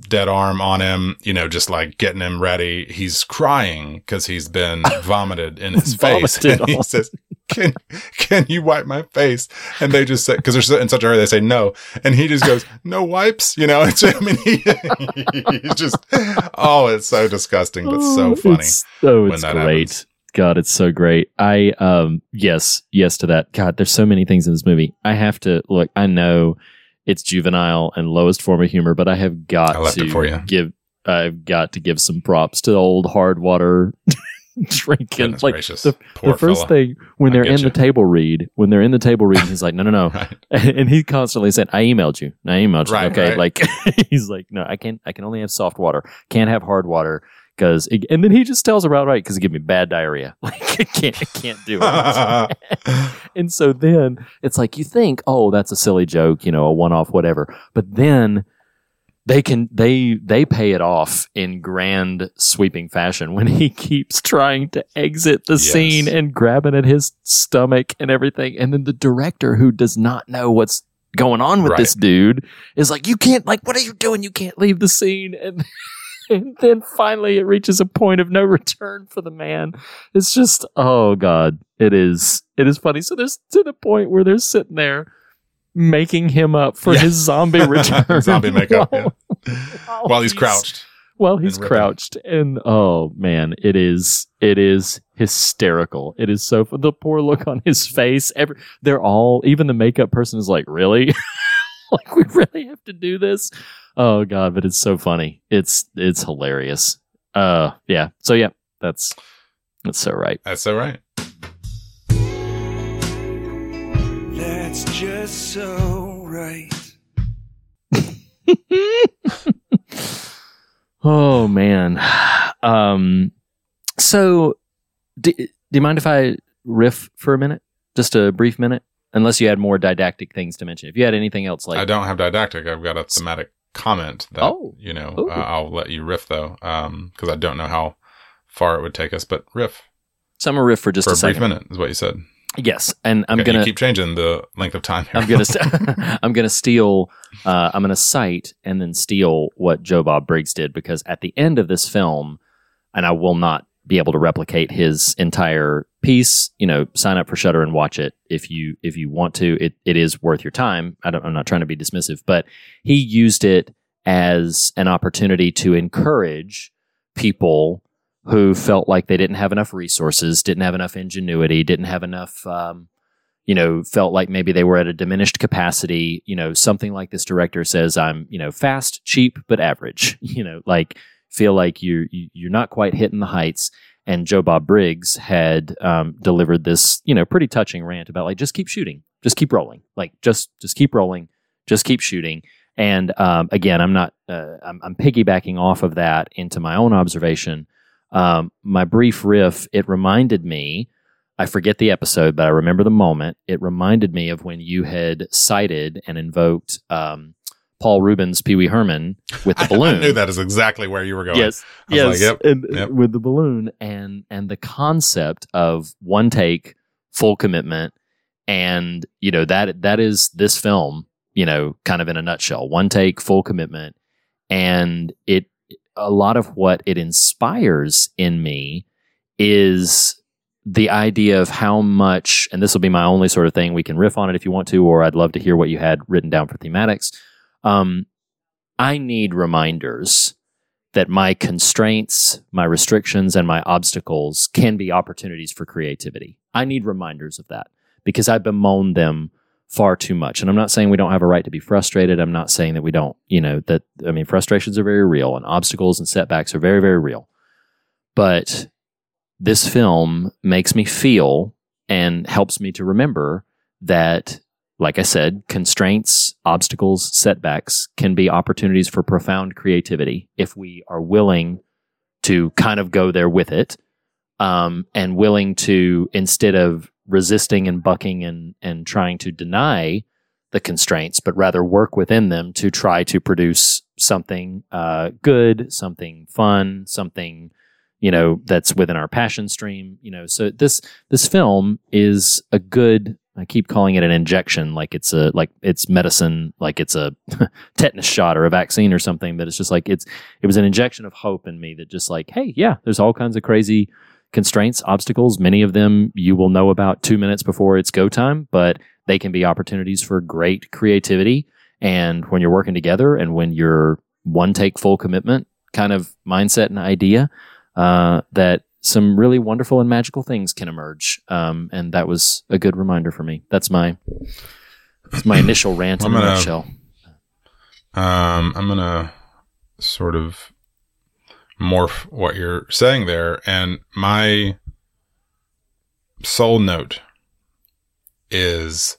Speaker 4: dead arm on him you know just like getting him ready he's crying because he's been [LAUGHS] vomited in his face [LAUGHS] and he says can can you wipe my face and they just say because they're in such a hurry they say no and he just goes no wipes you know [LAUGHS] it's i mean he, he's just oh it's so disgusting but so
Speaker 3: Oh,
Speaker 4: funny
Speaker 3: It's, oh,
Speaker 4: when
Speaker 3: it's
Speaker 4: that
Speaker 3: great.
Speaker 4: happens.
Speaker 3: God, it's so great. I um yes, yes to that. God, there's so many things in this movie. I have to look. I know it's juvenile and lowest form of humor, but I have got
Speaker 4: I
Speaker 3: to give. I've got to give some props to the old hard water [LAUGHS] drinking.
Speaker 4: Goodness
Speaker 3: like
Speaker 4: gracious.
Speaker 3: the, the first
Speaker 4: fella.
Speaker 3: thing when they're in
Speaker 4: you.
Speaker 3: the table read, when they're in the table read, he's like, no, no, no, [LAUGHS]
Speaker 4: Right. [LAUGHS]
Speaker 3: and he constantly said, "I emailed you. I emailed you."
Speaker 4: Right,
Speaker 3: okay,
Speaker 4: right.
Speaker 3: like he's like, "No, I can't. I can only have soft water. Can't have hard water because." And then he just tells her outright because it give me bad diarrhea. [LAUGHS] Like I can't. I can't do it. [LAUGHS] and so then it's like you think, "Oh, that's a silly joke, you know, a one-off, whatever." But then they can they they pay it off in grand sweeping fashion when he [LAUGHS] keeps trying to exit the
Speaker 4: Yes.
Speaker 3: scene and grabbing at his stomach and everything and then the director who does not know what's going on with
Speaker 4: Right.
Speaker 3: this dude is like you can't like what are you doing you can't leave the scene and and then finally it reaches a point of no return for the man. It's just oh god it is it is funny. So there's to the point where they're sitting there making him up for
Speaker 4: Yeah.
Speaker 3: his zombie [LAUGHS] return.
Speaker 4: zombie makeup yeah.
Speaker 3: while, [LAUGHS]
Speaker 4: while he's crouched.
Speaker 3: While he's
Speaker 4: ripping.
Speaker 3: crouched. And oh man it is it is hysterical. It is so the poor look on his face. Every they're all even the makeup person is like really? [LAUGHS] Like we really have to do this oh god but it's so funny. It's it's hilarious. Uh yeah. So yeah that's that's so right.
Speaker 4: That's so right.
Speaker 5: That's just so right. [LAUGHS]
Speaker 3: oh man. Um so do, do you mind if i riff for a minute? Just a brief minute? Unless you had more didactic things to mention. If you had anything else like
Speaker 4: I don't have didactic. I've got a thematic comment that
Speaker 3: Oh.
Speaker 4: you know. Uh, I'll let you riff though, Um because I don't know how far it would take us. But riff
Speaker 3: so i'm gonna riff for just
Speaker 4: for
Speaker 3: a
Speaker 4: a brief minute is what you said.
Speaker 3: yes and i'm
Speaker 4: Okay,
Speaker 3: gonna
Speaker 4: keep changing the length of time. Here.
Speaker 3: I'm gonna [LAUGHS] st- [LAUGHS] I'm gonna steal uh, I'm gonna cite and then steal what Joe Bob Briggs did because at the end of this film, and I will not be able to replicate his entire piece. You know, sign up for Shudder and watch it if you if you want to. It it is worth your time. I don't, I'm not trying to be dismissive, but he used it as an opportunity to encourage people who felt like they didn't have enough resources, didn't have enough ingenuity, didn't have enough. Um, you know, felt like maybe they were at a diminished capacity, you know, something like this director says, I'm, you know, fast, cheap, but average, [LAUGHS] you know, like feel like you're, you- you're not quite hitting the heights. And Joe Bob Briggs had um, delivered this, you know, pretty touching rant about like, just keep shooting, just keep rolling, like just, just keep rolling, just keep shooting. And um, again, I'm not, uh, I'm, I'm piggybacking off of that into my own observation. Um, my brief riff, it reminded me, I forget the episode, but I remember the moment. It reminded me of when you had cited and invoked um, Paul Reubens' Pee Wee Herman with the balloon. [LAUGHS]
Speaker 4: I knew that is exactly where you were going.
Speaker 3: Yes, yes,
Speaker 4: like, yep,
Speaker 3: and
Speaker 4: yep.
Speaker 3: with the balloon and and the concept of one take, full commitment, and you know that that is this film. You know, kind of in a nutshell, one take, full commitment, and it a lot of what it inspires in me is the idea of how much, and this will be my only sort of thing. We can riff on it if you want to, or I'd love to hear what you had written down for thematics. Um, I need reminders that my constraints, my restrictions, and my obstacles can be opportunities for creativity. I need reminders of that because I bemoan them far too much. And I'm not saying we don't have a right to be frustrated. I'm not saying that we don't, you know, that, I mean, frustrations are very real and obstacles and setbacks are very, very real. But this film makes me feel and helps me to remember that, like I said, constraints, obstacles, setbacks can be opportunities for profound creativity if we are willing to kind of go there with it, um, and willing to instead of resisting and bucking and and trying to deny the constraints, but rather work within them to try to produce something uh, good, something fun, something you know that's within our passion stream. You know, so this this film is a good. I keep calling it an injection, like it's a like it's medicine, like it's a [LAUGHS] tetanus shot or a vaccine or something. But it's just like it's it was an injection of hope in me that just like, hey, yeah, there's all kinds of crazy constraints, obstacles. Many of them you will know about two minutes before it's go time, but they can be opportunities for great creativity. And when you're working together and when you're one take full commitment kind of mindset and idea, uh, that some really wonderful and magical things can emerge. Um, and that was a good reminder for me. That's my that's my initial [COUGHS] rant in
Speaker 4: I'm
Speaker 3: a nutshell.
Speaker 4: Um, I'm gonna sort of morph what you're saying there, and my sole note is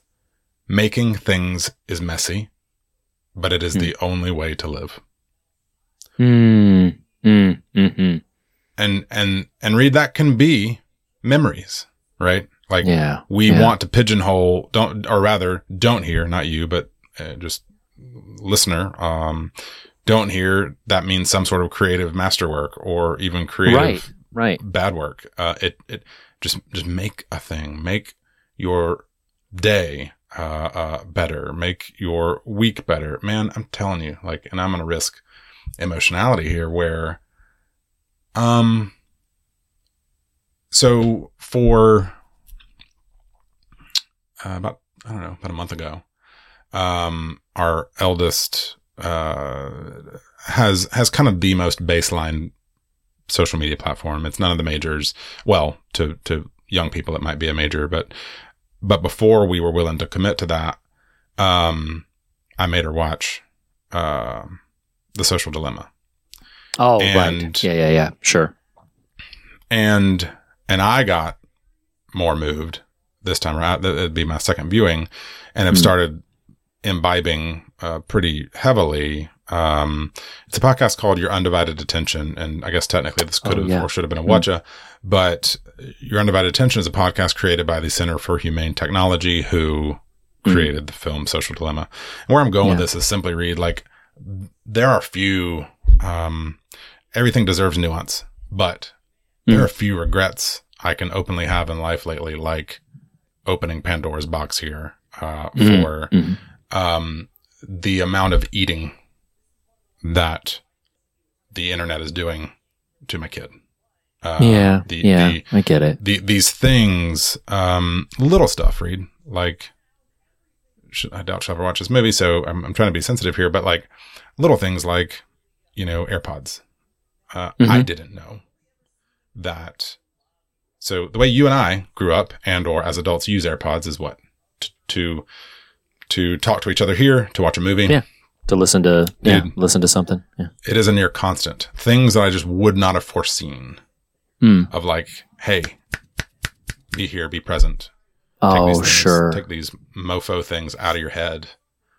Speaker 4: making things is messy, but it is
Speaker 3: Hmm.
Speaker 4: the only way to live.
Speaker 3: Mm, mm, mm,
Speaker 4: And and and read that can be memories, right? Like
Speaker 3: Yeah.
Speaker 4: we
Speaker 3: yeah.
Speaker 4: want to pigeonhole don't or rather don't hear not you but uh, just listener um don't hear that means some sort of creative masterwork or even creative
Speaker 3: Right. Right.
Speaker 4: bad work uh it it just just make a thing make your day uh uh better make your week better man i'm telling you like and i'm gonna risk emotionality here where um so for uh, about I don't know about a month ago, um, our eldest uh, has has kind of the most baseline social media platform. It's none of the majors. Well, to to young people, it might be a major, but but before we were willing to commit to that, um, I made her watch um the Social Dilemma.
Speaker 3: Oh,
Speaker 4: And-
Speaker 3: right. Yeah, yeah, yeah. Sure.
Speaker 4: and and I got more moved this time around. It'd be my second viewing, and I've
Speaker 3: Hmm.
Speaker 4: started imbibing uh, pretty heavily. Um, it's a podcast called Your Undivided Attention, and I guess technically this could
Speaker 3: Oh,
Speaker 4: have
Speaker 3: yeah.
Speaker 4: or should have been a watcha, but Your Undivided Attention is a podcast created by the Center for Humane Technology, who
Speaker 3: Hmm.
Speaker 4: created the film Social Dilemma. And where I'm going with this is simply read like there are few. Um, everything deserves nuance, but there
Speaker 3: Mm.
Speaker 4: are few regrets I can openly have in life lately, like opening Pandora's box here uh,
Speaker 3: Mhm.
Speaker 4: for
Speaker 3: Mhm.
Speaker 4: um, the amount of eating that the internet is doing to my kid. Uh,
Speaker 3: yeah.
Speaker 4: the,
Speaker 3: yeah.
Speaker 4: the,
Speaker 3: I get it.
Speaker 4: the, these things, um, little stuff, Reed, like, should, I doubt she'll ever watch this movie, so I'm, I'm trying to be sensitive here, but like little things like, you know, AirPods. Uh, I
Speaker 3: Mhm.
Speaker 4: didn't know that. So the way you and I grew up and or as adults use AirPods is what? T- to, to talk to each other here, to watch a movie.
Speaker 3: Yeah. To listen to, yeah,
Speaker 4: Dude.
Speaker 3: listen to something. Yeah.
Speaker 4: It is a near constant. Things that I just would not have foreseen
Speaker 3: Mm.
Speaker 4: of like, hey, be here, be present.
Speaker 3: Oh,
Speaker 4: these things-
Speaker 3: sure.
Speaker 4: Take these mofo things out of your head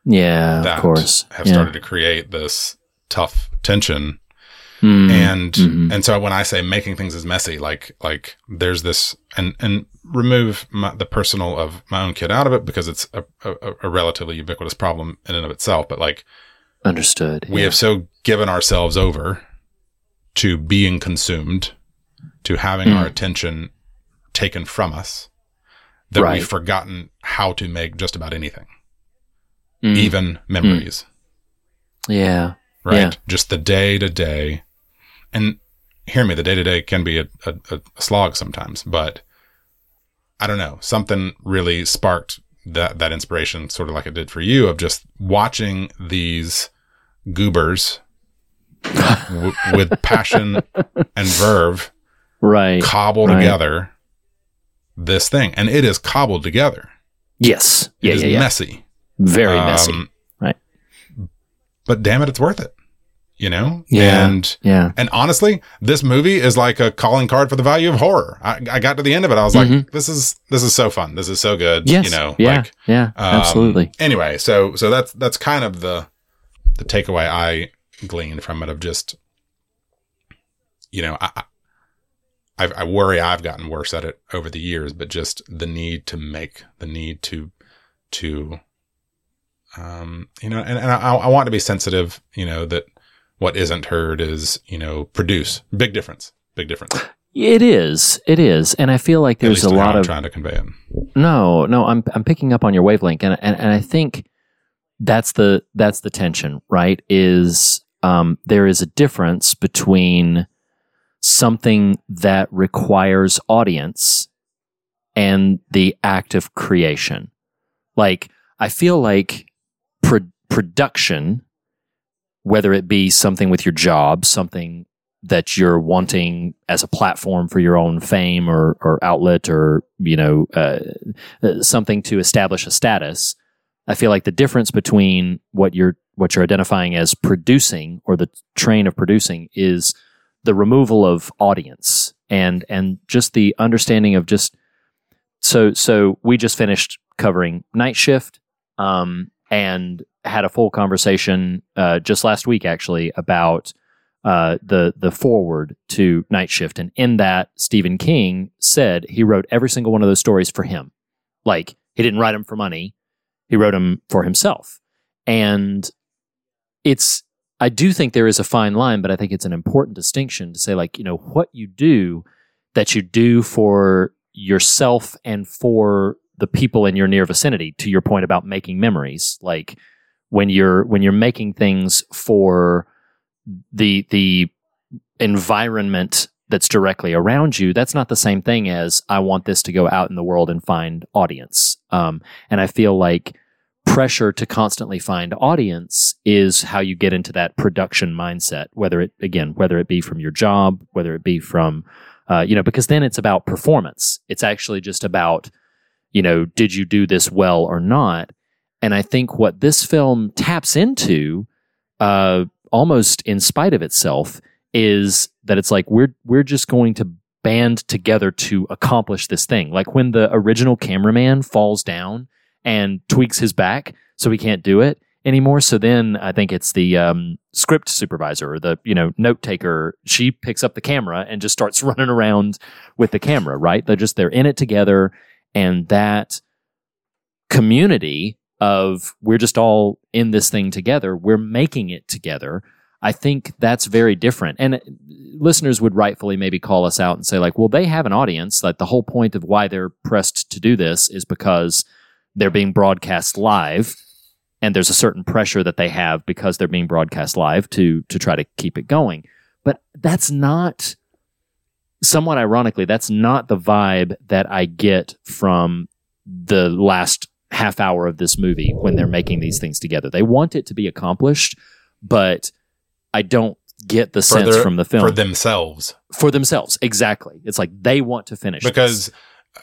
Speaker 3: yeah,
Speaker 4: that
Speaker 3: of course.
Speaker 4: have
Speaker 3: yeah.
Speaker 4: started to create this tough tension.
Speaker 3: Mm.
Speaker 4: And
Speaker 3: Mhm.
Speaker 4: and so when I say making things is messy, like like there's this and and remove my, the personal of my own kid out of it because it's a, a, a relatively ubiquitous problem in and of itself. But like
Speaker 3: Understood.
Speaker 4: we
Speaker 3: yeah.
Speaker 4: have so given ourselves over to being consumed, to having our
Speaker 3: Mm.
Speaker 4: attention taken from us, that
Speaker 3: Right.
Speaker 4: we've forgotten how to make just about anything,
Speaker 3: Mm.
Speaker 4: even memories,
Speaker 3: Yeah.
Speaker 4: right?
Speaker 3: Yeah.
Speaker 4: Just the day to day. And hear me, the day to day can be a, a, a slog sometimes, but I don't know. Something really sparked that, that inspiration, sort of like it did for you, of just watching these goobers [LAUGHS] w- with passion and verve
Speaker 3: Right.
Speaker 4: cobble
Speaker 3: right.
Speaker 4: together this thing. And it is cobbled together.
Speaker 3: Yes.
Speaker 4: It
Speaker 3: Yeah.
Speaker 4: is
Speaker 3: Yeah. yeah.
Speaker 4: messy.
Speaker 3: Very messy.
Speaker 4: Um,
Speaker 3: Right.
Speaker 4: But damn it, it's worth it. You know?
Speaker 3: Yeah.
Speaker 4: And
Speaker 3: Yeah.
Speaker 4: and honestly, this movie is like a calling card for the value of horror. I, I got to the end of it. I was like,
Speaker 3: Mhm.
Speaker 4: this is this is so fun. This is so good.
Speaker 3: Yes.
Speaker 4: You know,
Speaker 3: Yeah.
Speaker 4: like
Speaker 3: yeah.
Speaker 4: um,
Speaker 3: absolutely.
Speaker 4: Anyway, so so that's that's kind of the the takeaway I gleaned from it of just you know, I, I, I worry I've gotten worse at it over the years, but just the need to make, the need to, to, um, you know, and, and I, I want to be sensitive, you know, that what isn't heard is, you know, produce. Big difference. Big difference.
Speaker 3: It is. It is. And I feel like there's a lot
Speaker 4: I'm
Speaker 3: of
Speaker 4: trying to convey it.
Speaker 3: No, no, I'm I'm picking up on your wavelength, and and, and I think that's the that's the tension, right? Is um, there is a difference between something that requires audience and the act of creation. Like I feel like pro- production, whether it be something with your job, something that you're wanting as a platform for your own fame or, or outlet or you know uh, uh, something to establish a status i feel like the difference between what you're what you're identifying as producing or the train of producing is the removal of audience and and just the understanding of just so so we just finished covering night shift um, and had a full conversation uh, just last week actually about uh, the the foreword to Night Shift, and in that Stephen King said he wrote every single one of those stories for him. Like he didn't write them for money; he wrote them for himself. And it's I do think there is a fine line, but I think it's an important distinction to say, like you know, what you do that you do for yourself and for the people in your near vicinity. To your point about making memories, like when you're when you're making things for the the environment that's directly around you that's not the same thing as i want this to go out in the world and find audience um, and i feel like pressure to constantly find audience is how you get into that production mindset whether it again whether it be from your job whether it be from uh, you know because then it's about performance it's actually just about you know did you do this well or not and i think what this film taps into uh, almost in spite of itself is that it's like we're we're just going to band together to accomplish this thing. Like when the original cameraman falls down and tweaks his back so he can't do it anymore. So then I think it's the um, script supervisor or the you know note taker. She picks up the camera and just starts [LAUGHS] running around with the camera. Right? They're just they're in it together, and that community of we're just all in this thing together. We're making it together. I think that's very different. And uh, listeners would rightfully maybe call us out and say, like, well, they have an audience. Like, the whole point of why they're pressed to do this is because they're being broadcast live. And there's a certain pressure that they have because they're being broadcast live to to try to keep it going. But that's not somewhat ironically, that's not the vibe that I get from the last half hour of this movie when they're making these things together. They want it to be accomplished, but I don't get the sense
Speaker 4: their-
Speaker 3: from the film
Speaker 4: for themselves.
Speaker 3: for themselves. Exactly. It's like they want to finish this.
Speaker 4: because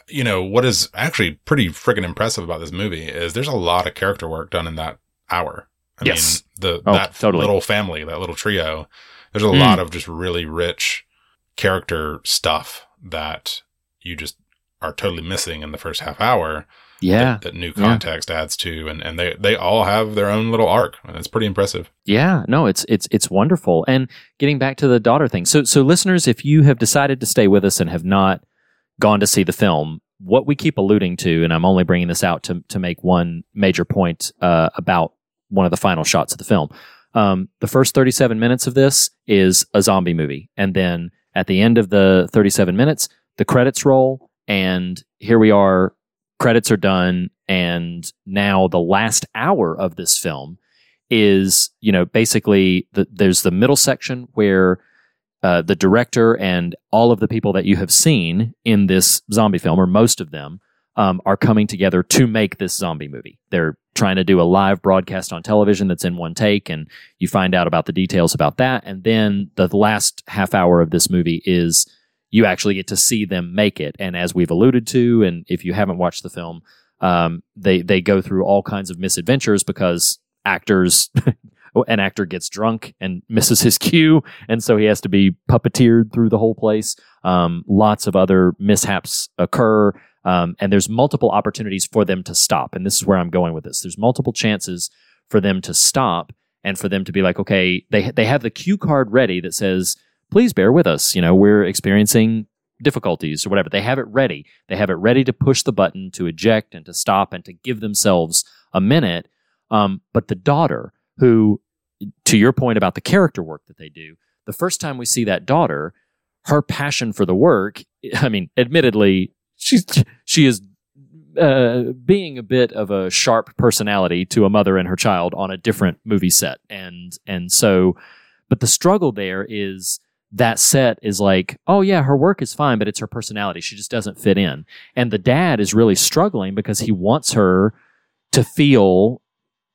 Speaker 4: you know what is actually pretty freaking impressive about this movie is there's a lot of character work done in that hour. I
Speaker 3: Yes.
Speaker 4: mean, the
Speaker 3: Oh,
Speaker 4: that
Speaker 3: totally.
Speaker 4: little family, that little trio. There's a
Speaker 3: Mm.
Speaker 4: lot of just really rich character stuff that you just are totally missing in the first half hour.
Speaker 3: yeah,
Speaker 4: that, that new
Speaker 3: Yeah.
Speaker 4: context adds to, and and they they all have their own little arc, and it's pretty impressive.
Speaker 3: Yeah, no, it's it's it's wonderful. And getting back to the daughter thing. So so listeners, if you have decided to stay with us and have not gone to see the film, what we keep alluding to, and I'm only bringing this out to to make one major point uh, about one of the final shots of the film. Um, the first 37 minutes of this is a zombie movie, and then at the end of the 37 minutes, the credits roll, and here we are. Credits are done, and now the last hour of this film is you know basically the, there's the middle section where uh, the director and all of the people that you have seen in this zombie film or most of them um, are coming together to make this zombie movie. They're trying to do a live broadcast on television that's in one take and you find out about the details about that. And then the last half hour of this movie is you actually get to see them make it. And as we've alluded to and if you haven't watched the film um, they they go through all kinds of misadventures because actors [LAUGHS] an actor gets drunk and misses his cue and so he has to be puppeteered through the whole place. Um, lots of other mishaps occur um, and there's multiple opportunities for them to stop and this is where i'm going with this there's multiple chances for them to stop and for them to be like okay they they have the cue card ready that says please bear with us. You know, we're experiencing difficulties or whatever. They have it ready. They have it ready to push the button to eject and to stop and to give themselves a minute. Um, but the daughter, who, to your point about the character work that they do, the first time we see that daughter, her passion for the work, I mean, admittedly, she's she is uh, being a bit of a sharp personality to a mother and her child on a different movie set, and and so, but the struggle there is that set is like, oh yeah, her work is fine, but it's her personality. She just doesn't fit in, and the dad is really struggling because he wants her to feel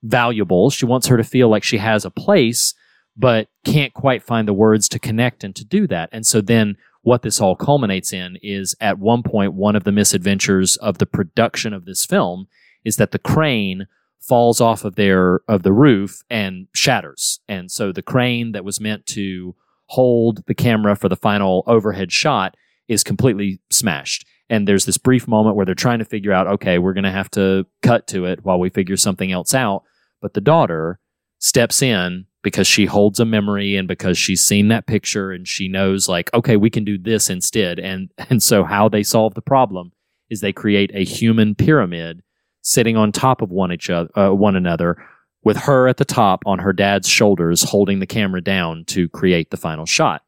Speaker 3: valuable. She wants her to feel like she has a place, but can't quite find the words to connect and to do that. And so then what this all culminates in is at one point, one of the misadventures of the production of this film is that the crane falls off of their of the roof and shatters. And so the crane that was meant to hold the camera for the final overhead shot is completely smashed. And there's this brief moment where they're trying to figure out, okay, we're going to have to cut to it while we figure something else out. But the daughter steps in because she holds a memory and because she's seen that picture and she knows like okay we can do this instead. And [LAUGHS] and so how they solve the problem is they create a human pyramid sitting on top of one each other uh, one another with her at the top on her dad's shoulders holding the camera down to create the final shot.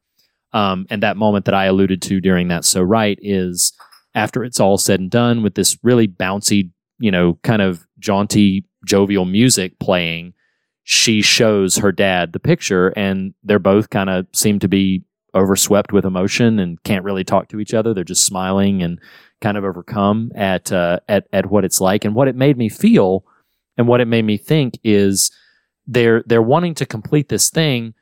Speaker 3: Um, and that moment that i alluded to during that so right is after it's all said and done with this really bouncy you know kind of jaunty jovial music playing she shows her dad the picture and they're both kind of seem to be overswept with emotion and can't really talk to each other. They're just smiling and kind of overcome at uh, at at what it's like. And what it made me feel and what it made me think is they're they're wanting to complete this thing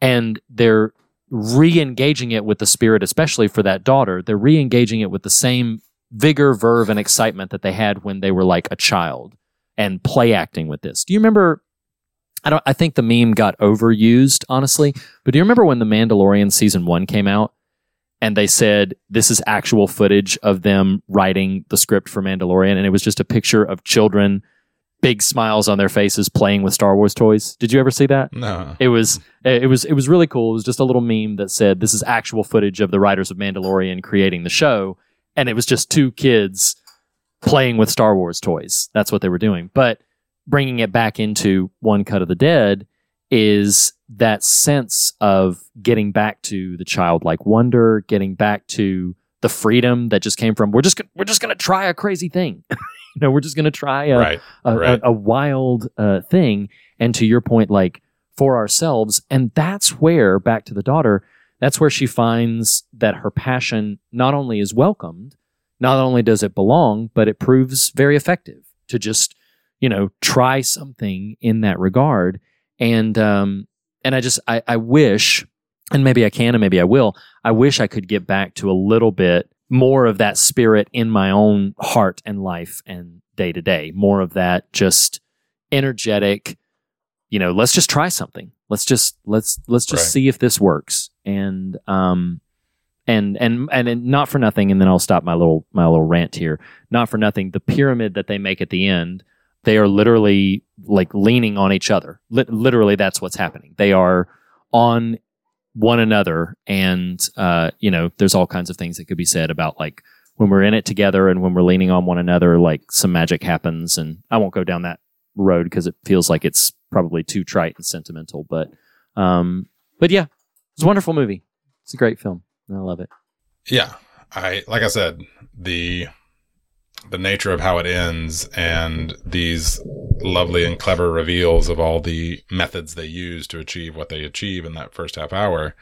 Speaker 3: and they're re-engaging it with the spirit especially for that daughter. They're re-engaging it with the same vigor verve and excitement that they had when they were like a child and play acting with this. Do you remember I don't. I think the meme got overused, honestly. But do you remember when the Mandalorian season one came out, and they said this is actual footage of them writing the script for Mandalorian, and it was just a picture of children, big smiles on their faces, playing with Star Wars toys. Did you ever see that?
Speaker 4: No.
Speaker 3: It was eh, it was it was really cool. It was just a little meme that said this is actual footage of the writers of Mandalorian creating the show, and it was just two kids playing with Star Wars toys. That's what they were doing, but bringing it back into One Cut of the Dead is that sense of getting back to the childlike wonder, getting back to the freedom that just came from we're just gonna, we're just going to try a crazy thing. [LAUGHS] you know, we're just going to try a,
Speaker 4: Right.
Speaker 3: a,
Speaker 4: right.
Speaker 3: a, a wild uh, thing. And to your point, like for ourselves, and that's where back to the daughter, that's where she finds that her passion not only is welcomed, not only does it belong, but it proves very effective to just you know try something in that regard. And um and i just i i wish and maybe i can and maybe i will i wish i could get back to a little bit more of that spirit in my own heart and life and day to day. More of that just energetic you know let's just try something. Let's just let's let's just
Speaker 4: Right.
Speaker 3: see if this works. And um and and and and not for nothing and then I'll stop my little my little rant here. Not for nothing the pyramid that they make at the end they are literally like leaning on each other. Lit- literally that's what's happening. They are on one another and uh you know there's all kinds of things that could be said about like when we're in it together and when we're leaning on one another like some magic happens and I won't go down that road because it feels like it's probably too trite and sentimental but um but yeah it's a wonderful movie. It's a great film I love it.
Speaker 4: Yeah, I like I said the the nature of how it ends and these lovely and clever reveals of all the methods they use to achieve what they achieve in that first half hour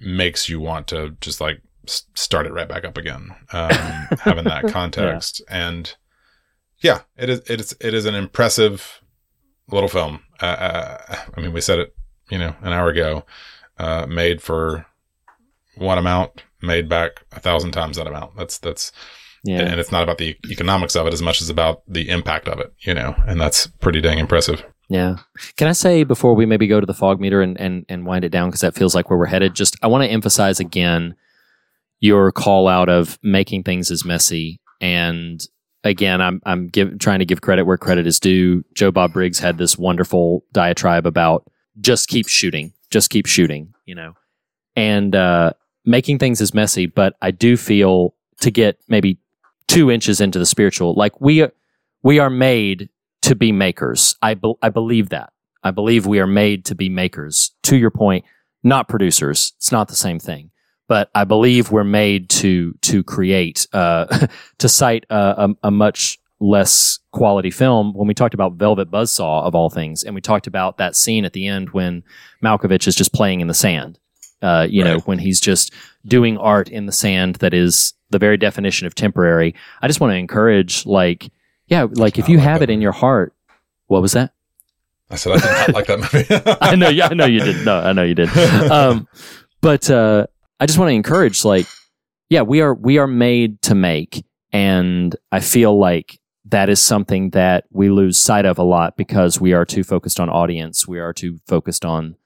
Speaker 4: makes you want to just like start it right back up again um, [LAUGHS] having that context. And yeah it is it is it is an impressive little film. Uh, uh, i mean we said it you know an hour ago uh, made for one amount made back a thousand times that amount. That's that's
Speaker 3: yeah
Speaker 4: and it's not about the economics of it as much as about the impact of it, you know, and that's pretty dang impressive.
Speaker 3: Yeah. Can I say before we maybe go to the fog meter and, and, and wind it down because that feels like where we're headed? Just I want to emphasize again your call out of making things as messy. And again, I'm I'm give, trying to give credit where credit is due. Joe Bob Briggs had this wonderful diatribe about just keep shooting, just keep shooting, you know. and uh, making things as messy. But I do feel to get maybe two inches into the spiritual, like we are, we are made to be makers. I be- I believe that. I believe we are made to be makers. To your point, not producers. It's not the same thing. But I believe we're made to to create. Uh, [LAUGHS] to cite a, a, a much less quality film when we talked about Velvet Buzzsaw of all things, and we talked about that scene at the end when Malkovich is just playing in the sand. Uh, you know, when he's just doing art in the sand that is the very definition of temporary. I just want to encourage, like, yeah, like if you
Speaker 4: like
Speaker 3: have it in your heart, what was that?
Speaker 4: I said I did not like that [LAUGHS] movie.
Speaker 3: I know, yeah, I know you did. No, I know you did. Um, but uh, I just want to encourage, like, yeah, we are we are made to make, and I feel like that is something that we lose sight of a lot because we are too focused on audience. We are too focused on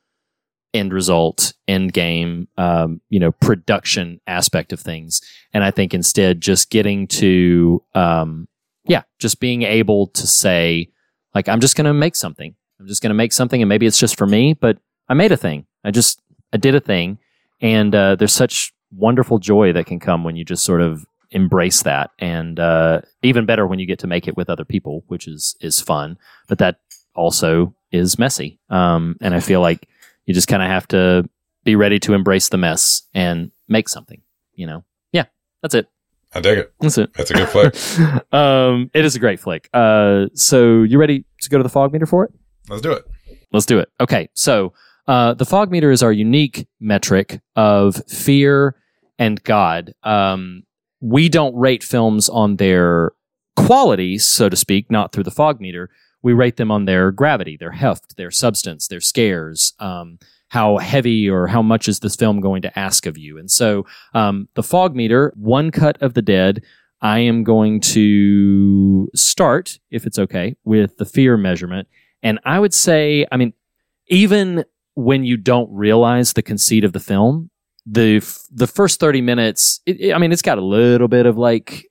Speaker 3: end result, end game, um, you know, production aspect of things. And I think instead, just getting to, um, yeah, just being able to say, like, I'm just going to make something. I'm just going to make something, and maybe it's just for me, but I made a thing. I just I did a thing, and uh, there's such wonderful joy that can come when you just sort of embrace that, and uh, even better when you get to make it with other people, which is is fun. But that also is messy, um, and I feel like you just kind of have to be ready to embrace the mess and make something. You know, yeah, that's it.
Speaker 4: I dig it.
Speaker 3: That's it.
Speaker 4: That's a good flick. [LAUGHS]
Speaker 3: um, it is a great flick. Uh, so you ready to go to the fog meter for it?
Speaker 4: Let's do it.
Speaker 3: Let's do it. Okay, so uh, the fog meter is our unique metric of fear and God. Um, we don't rate films on their quality, so to speak, not through the fog meter. We rate them on their gravity, their heft, their substance, their scares. Um, how heavy or how much is this film going to ask of you? And so um, the fog meter, one cut of the dead. I am going to start, if it's okay, with the fear measurement. And I would say, I mean, even when you don't realize the conceit of the film, the f- the first thirty minutes, it, it- I mean, it's got a little bit of like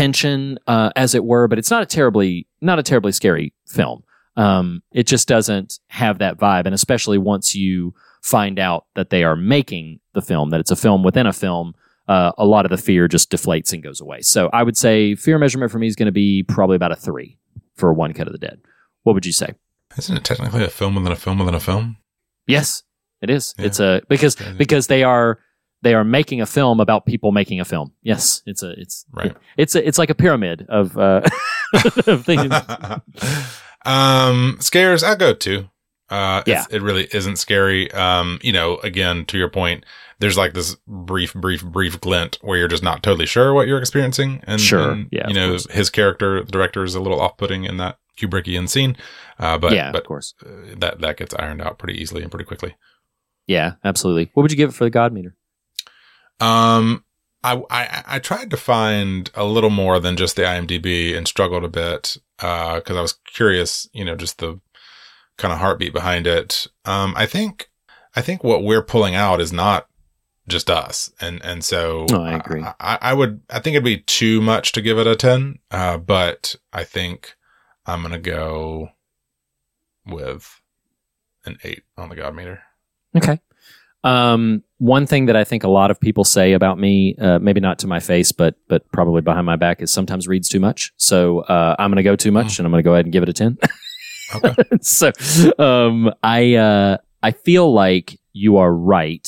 Speaker 3: tension, uh, as it were, but it's not a terribly not a terribly scary film. Um, it just doesn't have that vibe, and especially once you find out that they are making the film, that it's a film within a film, uh, a lot of the fear just deflates and goes away. So I would say fear measurement for me is going to be probably about a three for one cut of the dead. What would you say?
Speaker 4: Isn't it technically a film within a film within a film?
Speaker 3: Yes, it is.
Speaker 4: Yeah.
Speaker 3: It's a because because they are they are making a film about people making a film. Yes, it's a it's
Speaker 4: Right.
Speaker 3: it's a, it's like a pyramid of uh [LAUGHS] of things. [LAUGHS]
Speaker 4: um, scares, I go to. Uh,
Speaker 3: Yeah.
Speaker 4: it really isn't scary. Um, you know, again, to your point, there's like this brief, brief, brief glint where you're just not totally sure what you're experiencing. And,
Speaker 3: Sure.
Speaker 4: and,
Speaker 3: Yeah,
Speaker 4: you know,
Speaker 3: course.
Speaker 4: his character, the director is a little off putting in that Kubrickian scene. Uh, but,
Speaker 3: yeah,
Speaker 4: but
Speaker 3: of course.
Speaker 4: uh, that, that gets ironed out pretty easily and pretty quickly.
Speaker 3: Yeah, absolutely. What would you give it for the God meter?
Speaker 4: Um, I, I I tried to find a little more than just the IMDb and struggled a bit because I was curious, you know, just the kind of heartbeat behind it. Um, I think I think what we're pulling out is not just us, and and so
Speaker 3: No, I agree.
Speaker 4: I, I would I think it'd be too much to give it a ten, uh, but I think I'm gonna go with an eight on the God meter.
Speaker 3: Okay. Um, one thing that I think a lot of people say about me, uh, maybe not to my face, but but probably behind my back, is sometimes Reed's too much. So uh, I'm going to go too much, and I'm going to go ahead and give it a ten.
Speaker 4: Okay. [LAUGHS]
Speaker 3: so um, I uh, I feel like you are right.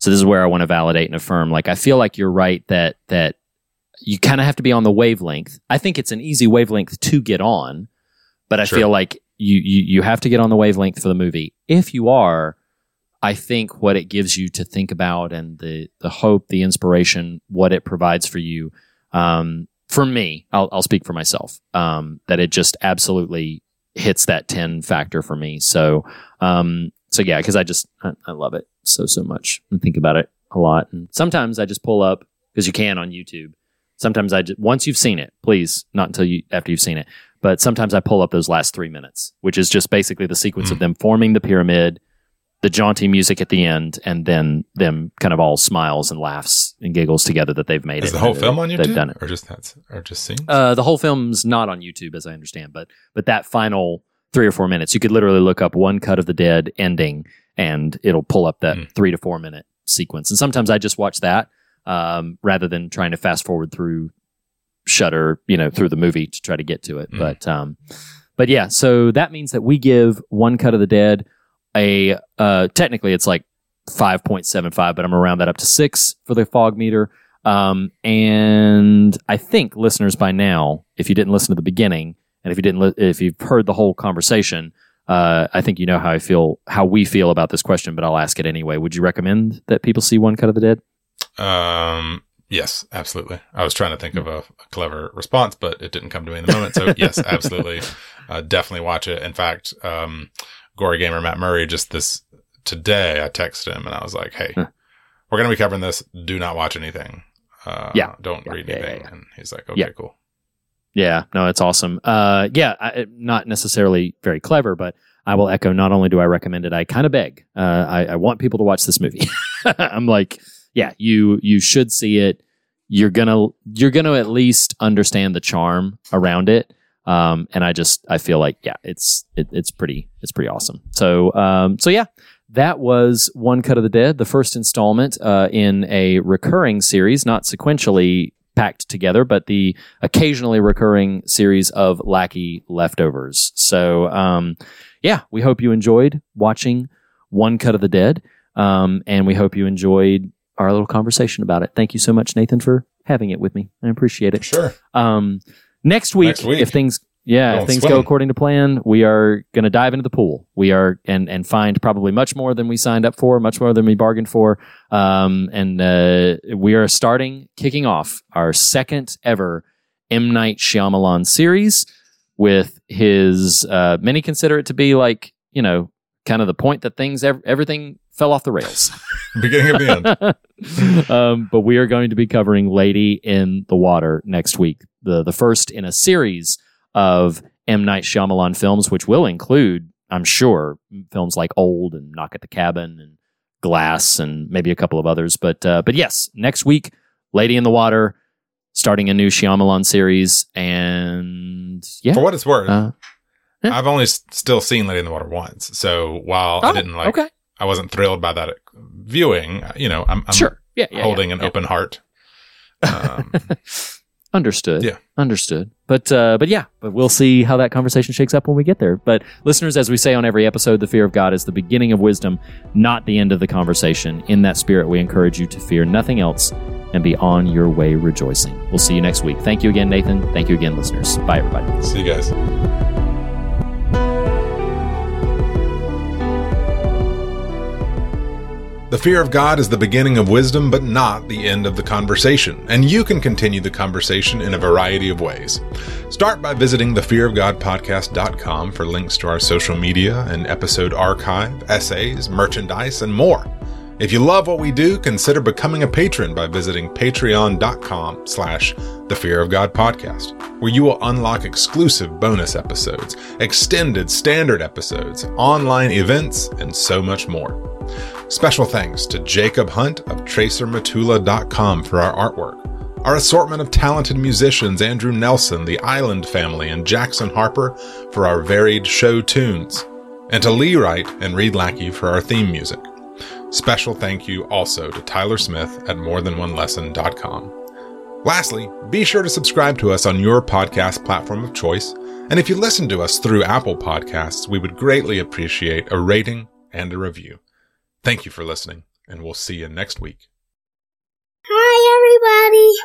Speaker 3: So this is where I want to validate and affirm. Like I feel like you're right that that you kind of have to be on the wavelength. I think it's an easy wavelength to get on, but I
Speaker 4: Sure.
Speaker 3: feel like you, you you have to get on the wavelength for the movie. If you are, I think what it gives you to think about and the the hope, the inspiration, what it provides for you. Um, for me, I'll, I'll speak for myself. Um, that it just absolutely hits that ten factor for me. So, um, so yeah, because I just I, I love it so so much and think about it a lot. And sometimes I just pull up because you can on YouTube. Sometimes I just once you've seen it, please not until you after you've seen it. But sometimes I pull up those last three minutes, which is just basically the sequence of them forming the pyramid, the jaunty music at the end, and then them kind of all smiles and laughs and giggles together that they've made
Speaker 4: Is
Speaker 3: it.
Speaker 4: the whole
Speaker 3: That
Speaker 4: film on YouTube?
Speaker 3: They've done it.
Speaker 4: or just that's or just scenes?
Speaker 3: Uh, the whole film's not on YouTube, as I understand, but but that final three or four minutes, you could literally look up one cut of the dead ending, and it'll pull up that
Speaker 4: Mm.
Speaker 3: three to four minute sequence. And sometimes I just watch that um, rather than trying to fast forward through Shudder, you know, through the movie to try to get to it.
Speaker 4: Mm.
Speaker 3: But um, but yeah, so that means that we give one cut of the dead a uh, technically it's like five point seven five, but I'm gonna round that up to six for the fog meter. Um, and I think listeners by now, if you didn't listen to the beginning, and if you didn't, li- if you've heard the whole conversation, uh, I think you know how I feel, how we feel about this question. But I'll ask it anyway. Would you recommend that people see One Cut of the Dead?
Speaker 4: Um, yes, absolutely. I was trying to think of a, a clever response, but it didn't come to me in the moment. So yes, [LAUGHS] absolutely. Uh, definitely watch it. In fact, um, Gory Gamer Matt Murray just this today, I texted him and I was like, Hey,
Speaker 3: Huh.
Speaker 4: we're going to be covering this. Do not watch anything. Uh,
Speaker 3: Yeah.
Speaker 4: don't
Speaker 3: Yeah,
Speaker 4: read
Speaker 3: yeah,
Speaker 4: anything.
Speaker 3: yeah.
Speaker 4: And he's like, okay, cool.
Speaker 3: Yeah, no, it's awesome. Uh, yeah, I, not necessarily very clever, but I will echo. Not only do I recommend it, I kind of beg. Uh, I, I want people to watch this movie. [LAUGHS] I'm like, yeah, you you should see it. You're gonna you're gonna at least understand the charm around it. Um, and I just I feel like yeah, it's it, it's pretty it's pretty awesome. So um, so yeah, that was one cut of the dead, the first installment uh, in a recurring series, not sequentially packed together, but the occasionally recurring series of Lackey leftovers. So, um, yeah, we hope you enjoyed watching One Cut of the Dead, um, and we hope you enjoyed our little conversation about it. Thank you so much, Nathan, for having it with me. I appreciate it.
Speaker 4: Sure.
Speaker 3: Next week,
Speaker 4: Next week.
Speaker 3: if things yeah, if things go according to plan, we are going to dive into the pool. We are and and find probably much more than we signed up for, much more than we bargained for. Um, and uh, we are starting, kicking off our second ever M Night Shyamalan series with his. Uh, many consider it to be like you know, kind of the point that things ev- everything fell off the rails. [LAUGHS] [LAUGHS]
Speaker 4: Beginning of the end.
Speaker 3: um, but we are going to be covering Lady in the Water next week, the the first in a series of M Night Shyamalan films, which will include, I'm sure, films like Old and Knock at the Cabin and Glass and maybe a couple of others. But uh, but yes, next week, Lady in the Water, starting a new Shyamalan series, and yeah,
Speaker 4: For what it's worth,
Speaker 3: uh, yeah.
Speaker 4: I've only s- still seen Lady in the Water once. So while I
Speaker 3: oh,
Speaker 4: didn't like,
Speaker 3: okay,
Speaker 4: I wasn't thrilled by that viewing, you know, I'm, I'm
Speaker 3: sure, yeah, yeah,
Speaker 4: holding
Speaker 3: yeah,
Speaker 4: an open heart. [LAUGHS] Um,
Speaker 3: Understood.
Speaker 4: Yeah.
Speaker 3: Understood. But uh, but yeah, but we'll see how that conversation shakes up when we get there. But listeners, as we say on every episode, the fear of God is the beginning of wisdom, not the end of the conversation. In that spirit, we encourage you to fear nothing else and be on your way rejoicing. We'll see you next week. Thank you again, Nathan. Thank you again, listeners. Bye, everybody.
Speaker 4: see you guys. The fear of God is the beginning of wisdom, but not the end of the conversation, and you can continue the conversation in a variety of ways. Start by visiting thefearofgodpodcast.com for links to our social media and episode archive, essays, merchandise, and more. If you love what we do, consider becoming a patron by visiting patreon.com slash the Fear of God podcast, where you will unlock exclusive bonus episodes, extended standard episodes, online events, and so much more. Special thanks to Jacob Hunt of TracerMatula.com for our artwork. Our assortment of talented musicians Andrew Nelson, the Island Family, and Jackson Harper for our varied show tunes. And to Lee Wright and Reed Lackey for our theme music. Special thank you also to Tyler Smith at morethanonelesson.com. Lastly, be sure to subscribe to us on your podcast platform of choice. And if you listen to us through Apple Podcasts, we would greatly appreciate a rating and a review. Thank you for listening, and we'll see you next week.
Speaker 6: Hi, everybody.